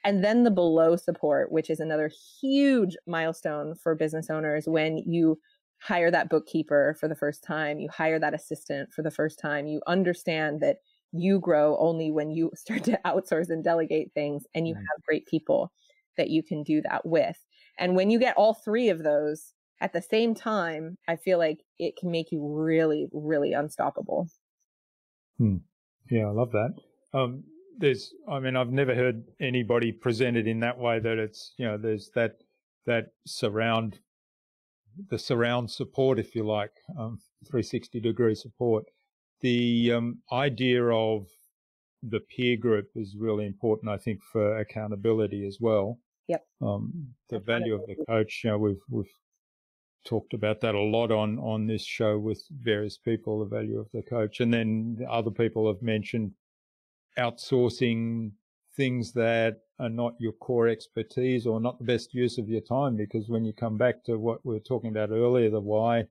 And then the below support, which is another huge milestone for business owners when you hire that bookkeeper for the first time, you hire that assistant for the first time, you understand that you grow only when you [laughs] start to outsource and delegate things and you mm. have great people that you can do that with. And when you get all three of those at the same time, I feel like it can make you really, really unstoppable. Hmm. Yeah, I love that. Um, there's, I mean, I've never heard anybody present it in that way that it's, you know, there's that, that surround the surround support, if you like, um, 360 degree support. The um, idea of the peer group is really important, I think, for accountability as well. Yep. Um, the value of the coach, you know, we've we've talked about that a lot on on this show with various people. The value of the coach, and then other people have mentioned outsourcing things that are not your core expertise or not the best use of your time because when you come back to what we were talking about earlier, the why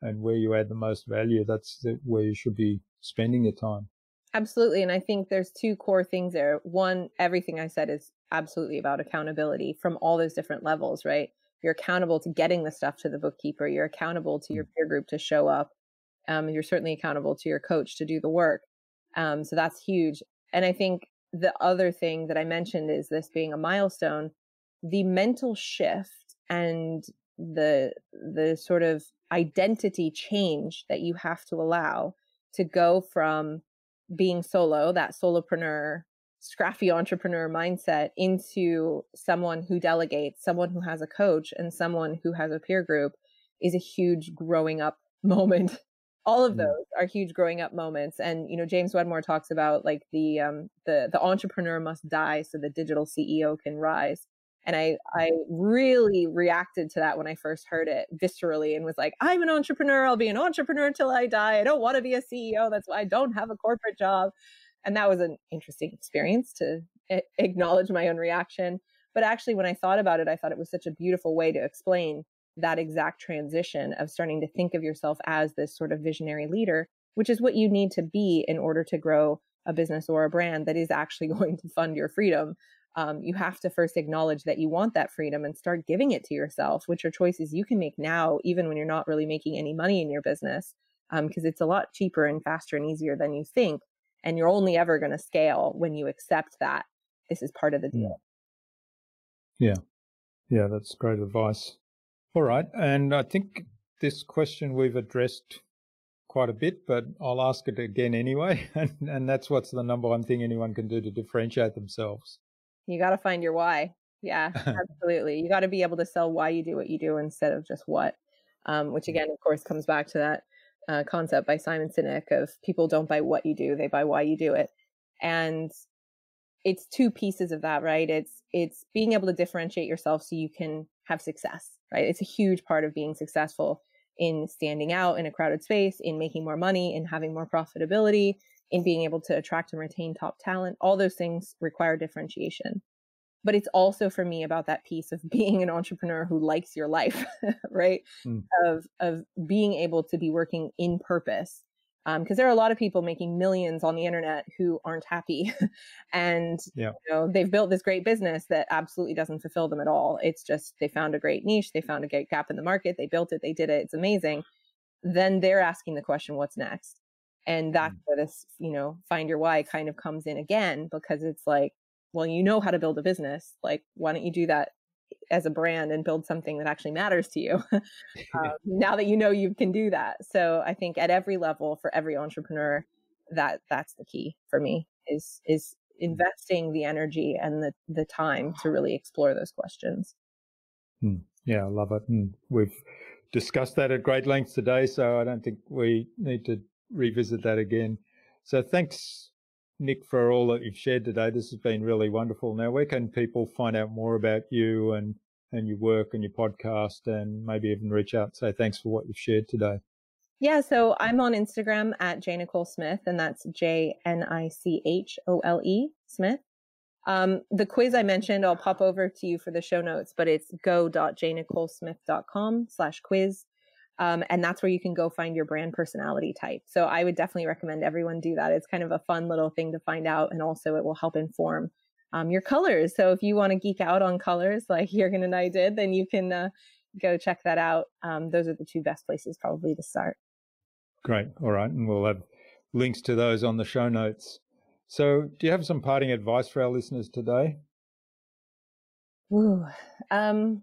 and where you add the most value, that's the, where you should be spending your time. Absolutely. And I think there's two core things there. One, everything I said is absolutely about accountability from all those different levels, right? You're accountable to getting the stuff to the bookkeeper. You're accountable to your mm. peer group to show up. Um, you're certainly accountable to your coach to do the work. Um, so that's huge. And I think the other thing that I mentioned is this being a milestone, the mental shift and the the sort of identity change that you have to allow to go from being solo, that solopreneur, scrappy entrepreneur mindset into someone who delegates, someone who has a coach and someone who has a peer group is a huge growing up [laughs] moment all of mm. those are huge growing up moments and you know james wedmore talks about like the um the the entrepreneur must die so the digital ceo can rise and i i really reacted to that when i first heard it viscerally and was like i'm an entrepreneur i'll be an entrepreneur till i die i don't want to be a ceo that's why i don't have a corporate job and that was an interesting experience to acknowledge my own reaction but actually when i thought about it i thought it was such a beautiful way to explain that exact transition of starting to think of yourself as this sort of visionary leader, which is what you need to be in order to grow a business or a brand that is actually [laughs] going to fund your freedom. Um, you have to first acknowledge that you want that freedom and start giving it to yourself, which are choices you can make now, even when you're not really making any money in your business, because um, it's a lot cheaper and faster and easier than you think. And you're only ever going to scale when you accept that this is part of the deal. Yeah. Yeah, that's great advice. All right. And I think this question we've addressed quite a bit, but I'll ask it again anyway. [laughs] And, and that's what's the number one thing anyone can do to differentiate themselves? You got to find your why. Yeah, [laughs] absolutely. You got to be able to sell why you do what you do instead of just what, um, which mm. again, of course, comes back to that uh, concept by Simon Sinek of people don't buy what you do, they buy why you do it. And it's two pieces of that, right? It's it's being able to differentiate yourself so you can have success, right? It's a huge part of being successful in standing out in a crowded space, in making more money, in having more profitability, in being able to attract and retain top talent. All those things require differentiation but it's also for me about that piece of [laughs] being an entrepreneur who likes your life [laughs] right mm. of of being able to be working in purpose because um, there are a lot of people making millions on the internet who aren't happy [laughs] and yeah. you know they've built this great business that absolutely doesn't fulfill them at all it's just they found a great niche they found a great gap in the market they built it they did it it's amazing then they're asking the question what's next and that's mm. where this you know find your why kind of comes in again because it's like well, you know how to build a business. Like, why don't you do that as a brand and build something that actually matters to you [laughs] um, [laughs] now that you know you can do that so i think at every level for every entrepreneur that that's the key for me is is mm. investing the energy and the the time to really explore those questions hmm. yeah i love it and we've discussed that at great length today so i don't think we need to revisit that again so thanks Nic, for all that you've shared today. This has been really wonderful. Now, where can people find out more about you and, and your work and your podcast and maybe even reach out and say thanks for what you've shared today? Yeah, so I'm on Instagram at J Nichole Smith, and that's J N I C H O L E Smith. Um, the quiz I mentioned, I'll pop over to you for the show notes, but it's go.jnicholesmith.com slash quiz. Um, and that's where you can go find your brand personality type. So I would definitely recommend everyone do that. It's kind of a fun little thing to find out. And also it will help inform um, your colors. So if you want to geek out on colors [laughs] like Jurgen and I did, then you can uh, go check that out. Um, those are the two best places probably to start. Great. All right. And we'll have links to those on the show notes. So do you have some parting advice for our listeners today? Ooh, um,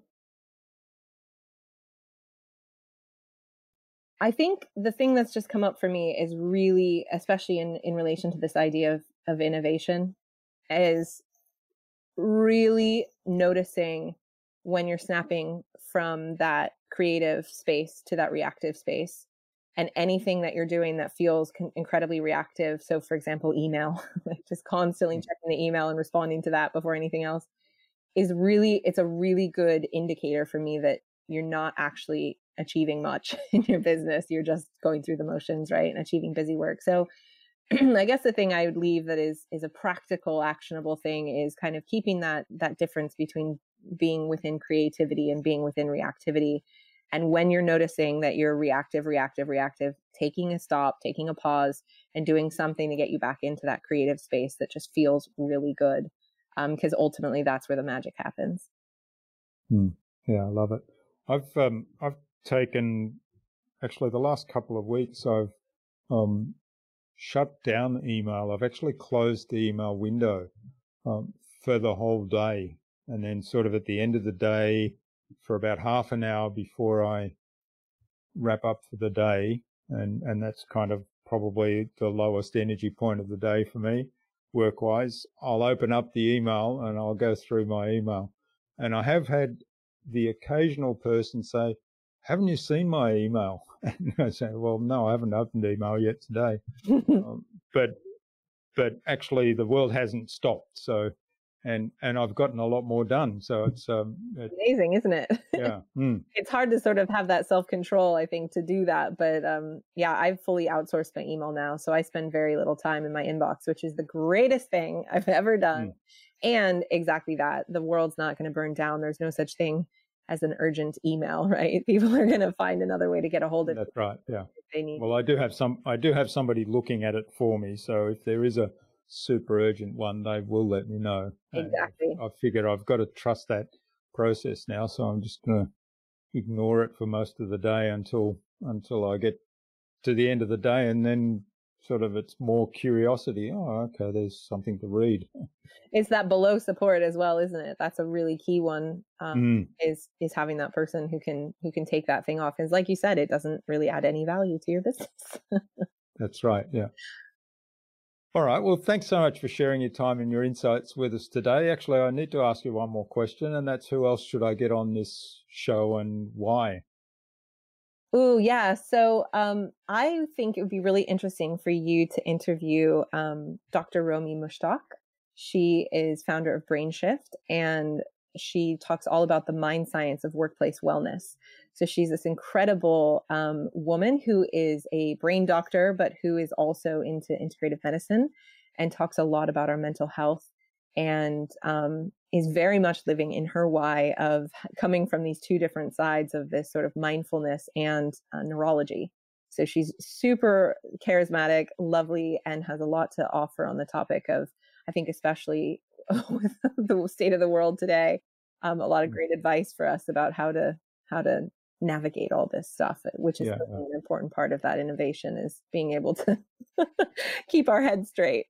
I think the thing that's just come up for me is really, especially in, in relation to this idea of, of innovation, is really noticing when you're snapping from that creative space to that reactive space and anything that you're doing that feels incredibly reactive. So, for example, email, [laughs] like just constantly mm. checking the email and responding to that before anything else is really, it's a really good indicator for me that you're not actually achieving much [laughs] in your business. You're just going through the motions, right? And achieving busy work. So [clears throat] I guess the thing I would leave that is is a practical, actionable thing is kind of keeping that that difference between being within creativity and being within reactivity. And when you're noticing that you're reactive, reactive, reactive, taking a stop, taking a pause, and doing something to get you back into that creative space that just feels really good. Because um, ultimately, that's where the magic happens. Hmm. Yeah, I love it. I've um, I've taken actually the last couple of weeks. I've um, shut down email. I've actually closed the email window um, for the whole day, and then sort of at the end of the day, for about half an hour before I wrap up for the day, and and that's kind of probably the lowest energy point of the day for me, work wise. I'll open up the email and I'll go through my email, and I have had the occasional person say, haven't you seen my email? [laughs] And I say, well, no, I haven't opened email yet today. [laughs] um, but, but actually the world hasn't stopped. So, and, and I've gotten a lot more done. So it's, um, amazing, isn't it? Yeah. [laughs] Mm. it's hard to sort of have that self control, I think, to do that. But, um, yeah, I've fully outsourced my email now. So I spend very little time in my inbox, which is the greatest thing I've ever done. Mm. And exactly that. The world's not going to burn down. There's no such thing as an urgent email, [laughs] right? People are going to find another way to get a hold of it. That's right. Yeah. They need. Well, I do have some. I do have somebody looking at it for me. So if there is a super urgent one, they will let me know. Exactly. I figure I've got to trust that process now, so I'm just going to ignore it for most of the day until until I get to the end of the day, and then sort of it's more curiosity. Oh, okay, there's something to read. It's that below support as well, isn't it? That's a really key one. Um, mm. Is is having that person who can who can take that thing off. Because, like you said, it doesn't really add any value to your business. [laughs] That's right. Yeah. All right. Well, thanks so much for sharing your time and your insights with us today. Actually, I need to ask you one more question, and that's who else should I get on this show and why? Oh, yeah. So um, I think it would be really interesting for you to interview um, Dr. Romy Mushtaq. She is founder of BrainShift and she talks all about the mind science of workplace wellness. So she's this incredible um, woman who is a brain doctor, but who is also into integrative medicine and talks a lot about our mental health and um, is very much living in her why of coming from these two different sides of this sort of mindfulness and uh, neurology. So she's super charismatic, lovely, and has a lot to offer on the topic of, I think, especially [laughs] with the state of the world today, um, a lot of mm. great advice for us about how to how to navigate all this stuff, uh, which is yeah, yeah. an important part of that innovation is being able to [laughs] keep our heads straight.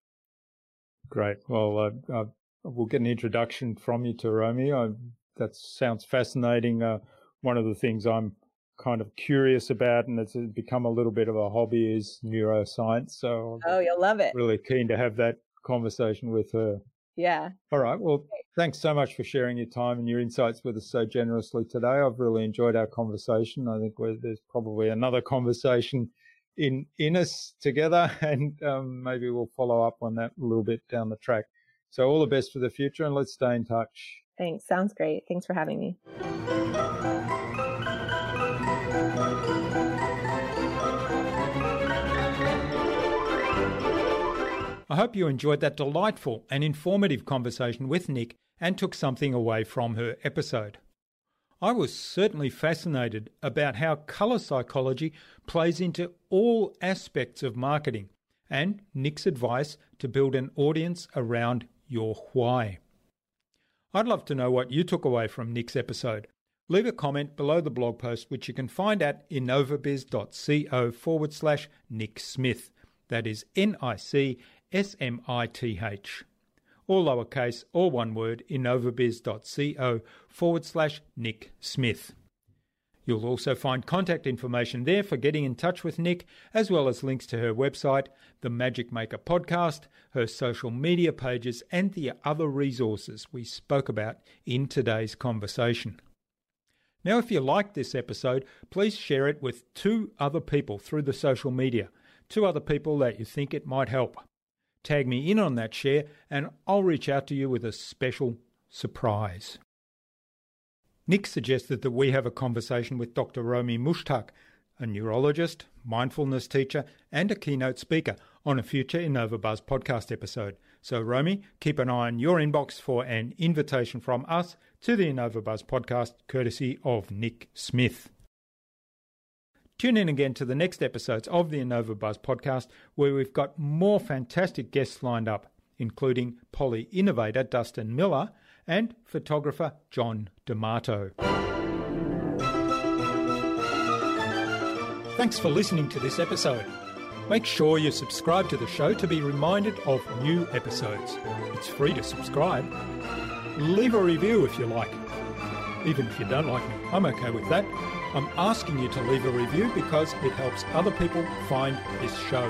Great. Well, uh, uh, we'll get an introduction from you to Romy. I, that sounds fascinating. Uh, one of the things I'm kind of curious about, and it's become a little bit of a hobby, is neuroscience. So, oh, you'll love it. Really keen to have that conversation with her. Yeah. All right. Well, thanks so much for sharing your time and your insights with us so generously today. I've really enjoyed our conversation. I think there's probably another conversation in in us together, [laughs] and um, maybe we'll follow up on that a little bit down the track. So all the best for the future, and let's stay in touch. Thanks. Sounds great. Thanks for having me. I hope you enjoyed that delightful and informative conversation with Nic and took something away from her episode. I was certainly fascinated about how colour psychology plays into all aspects of marketing and Nic's advice to build an audience around your why. I'd love to know what you took away from Nic's episode. Leave a comment below the blog post, which you can find at innovabiz.co forward slash Nic Smith. That is N I C S M I T H. All lowercase, all one word, innovabiz.co forward slash Nic Smith. You'll also find contact information there for getting in touch with Nic, as well as links to her website, the Magic Maker podcast, her social media pages, and the other resources we spoke about in today's conversation. Now, if you like this episode, please share it with two other people through the social media, two other people that you think it might help. Tag me in on that share, and I'll reach out to you with a special surprise. Nic suggested that we have a conversation with Dr. Romy Mushtaq, a neurologist, mindfulness teacher, and a keynote speaker on a future InnovaBuzz podcast episode. So, Romy, keep an eye on your inbox for an invitation from us to the InnovaBuzz podcast, courtesy of Nic Smith. Tune in again to the next episodes of the InnovaBuzz podcast, where we've got more fantastic guests lined up, including poly innovator Dustin Miller and photographer John D'Amato. Thanks for listening to this episode. Make sure you subscribe to the show to be reminded of new episodes. It's free to subscribe. Leave a review if you like. Even if you don't like me, I'm okay with that. I'm asking you to leave a review because it helps other people find this show.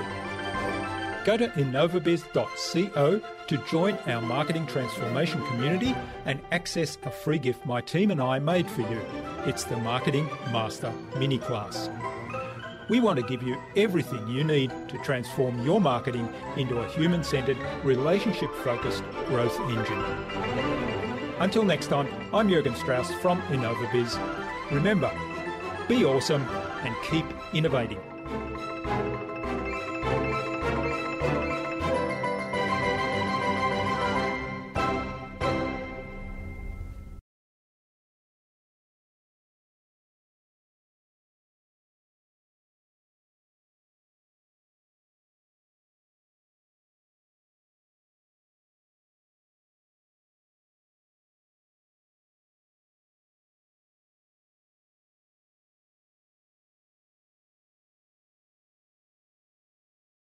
Go to innovabiz.co to join our marketing transformation community and access a free gift my team and I made for you. It's the Marketing Master Mini Class. We want to give you everything you need to transform your marketing into a human centered, relationship focused growth engine. Until next time, I'm Jurgen Strauss from InnovaBiz. Remember, be awesome and keep innovating.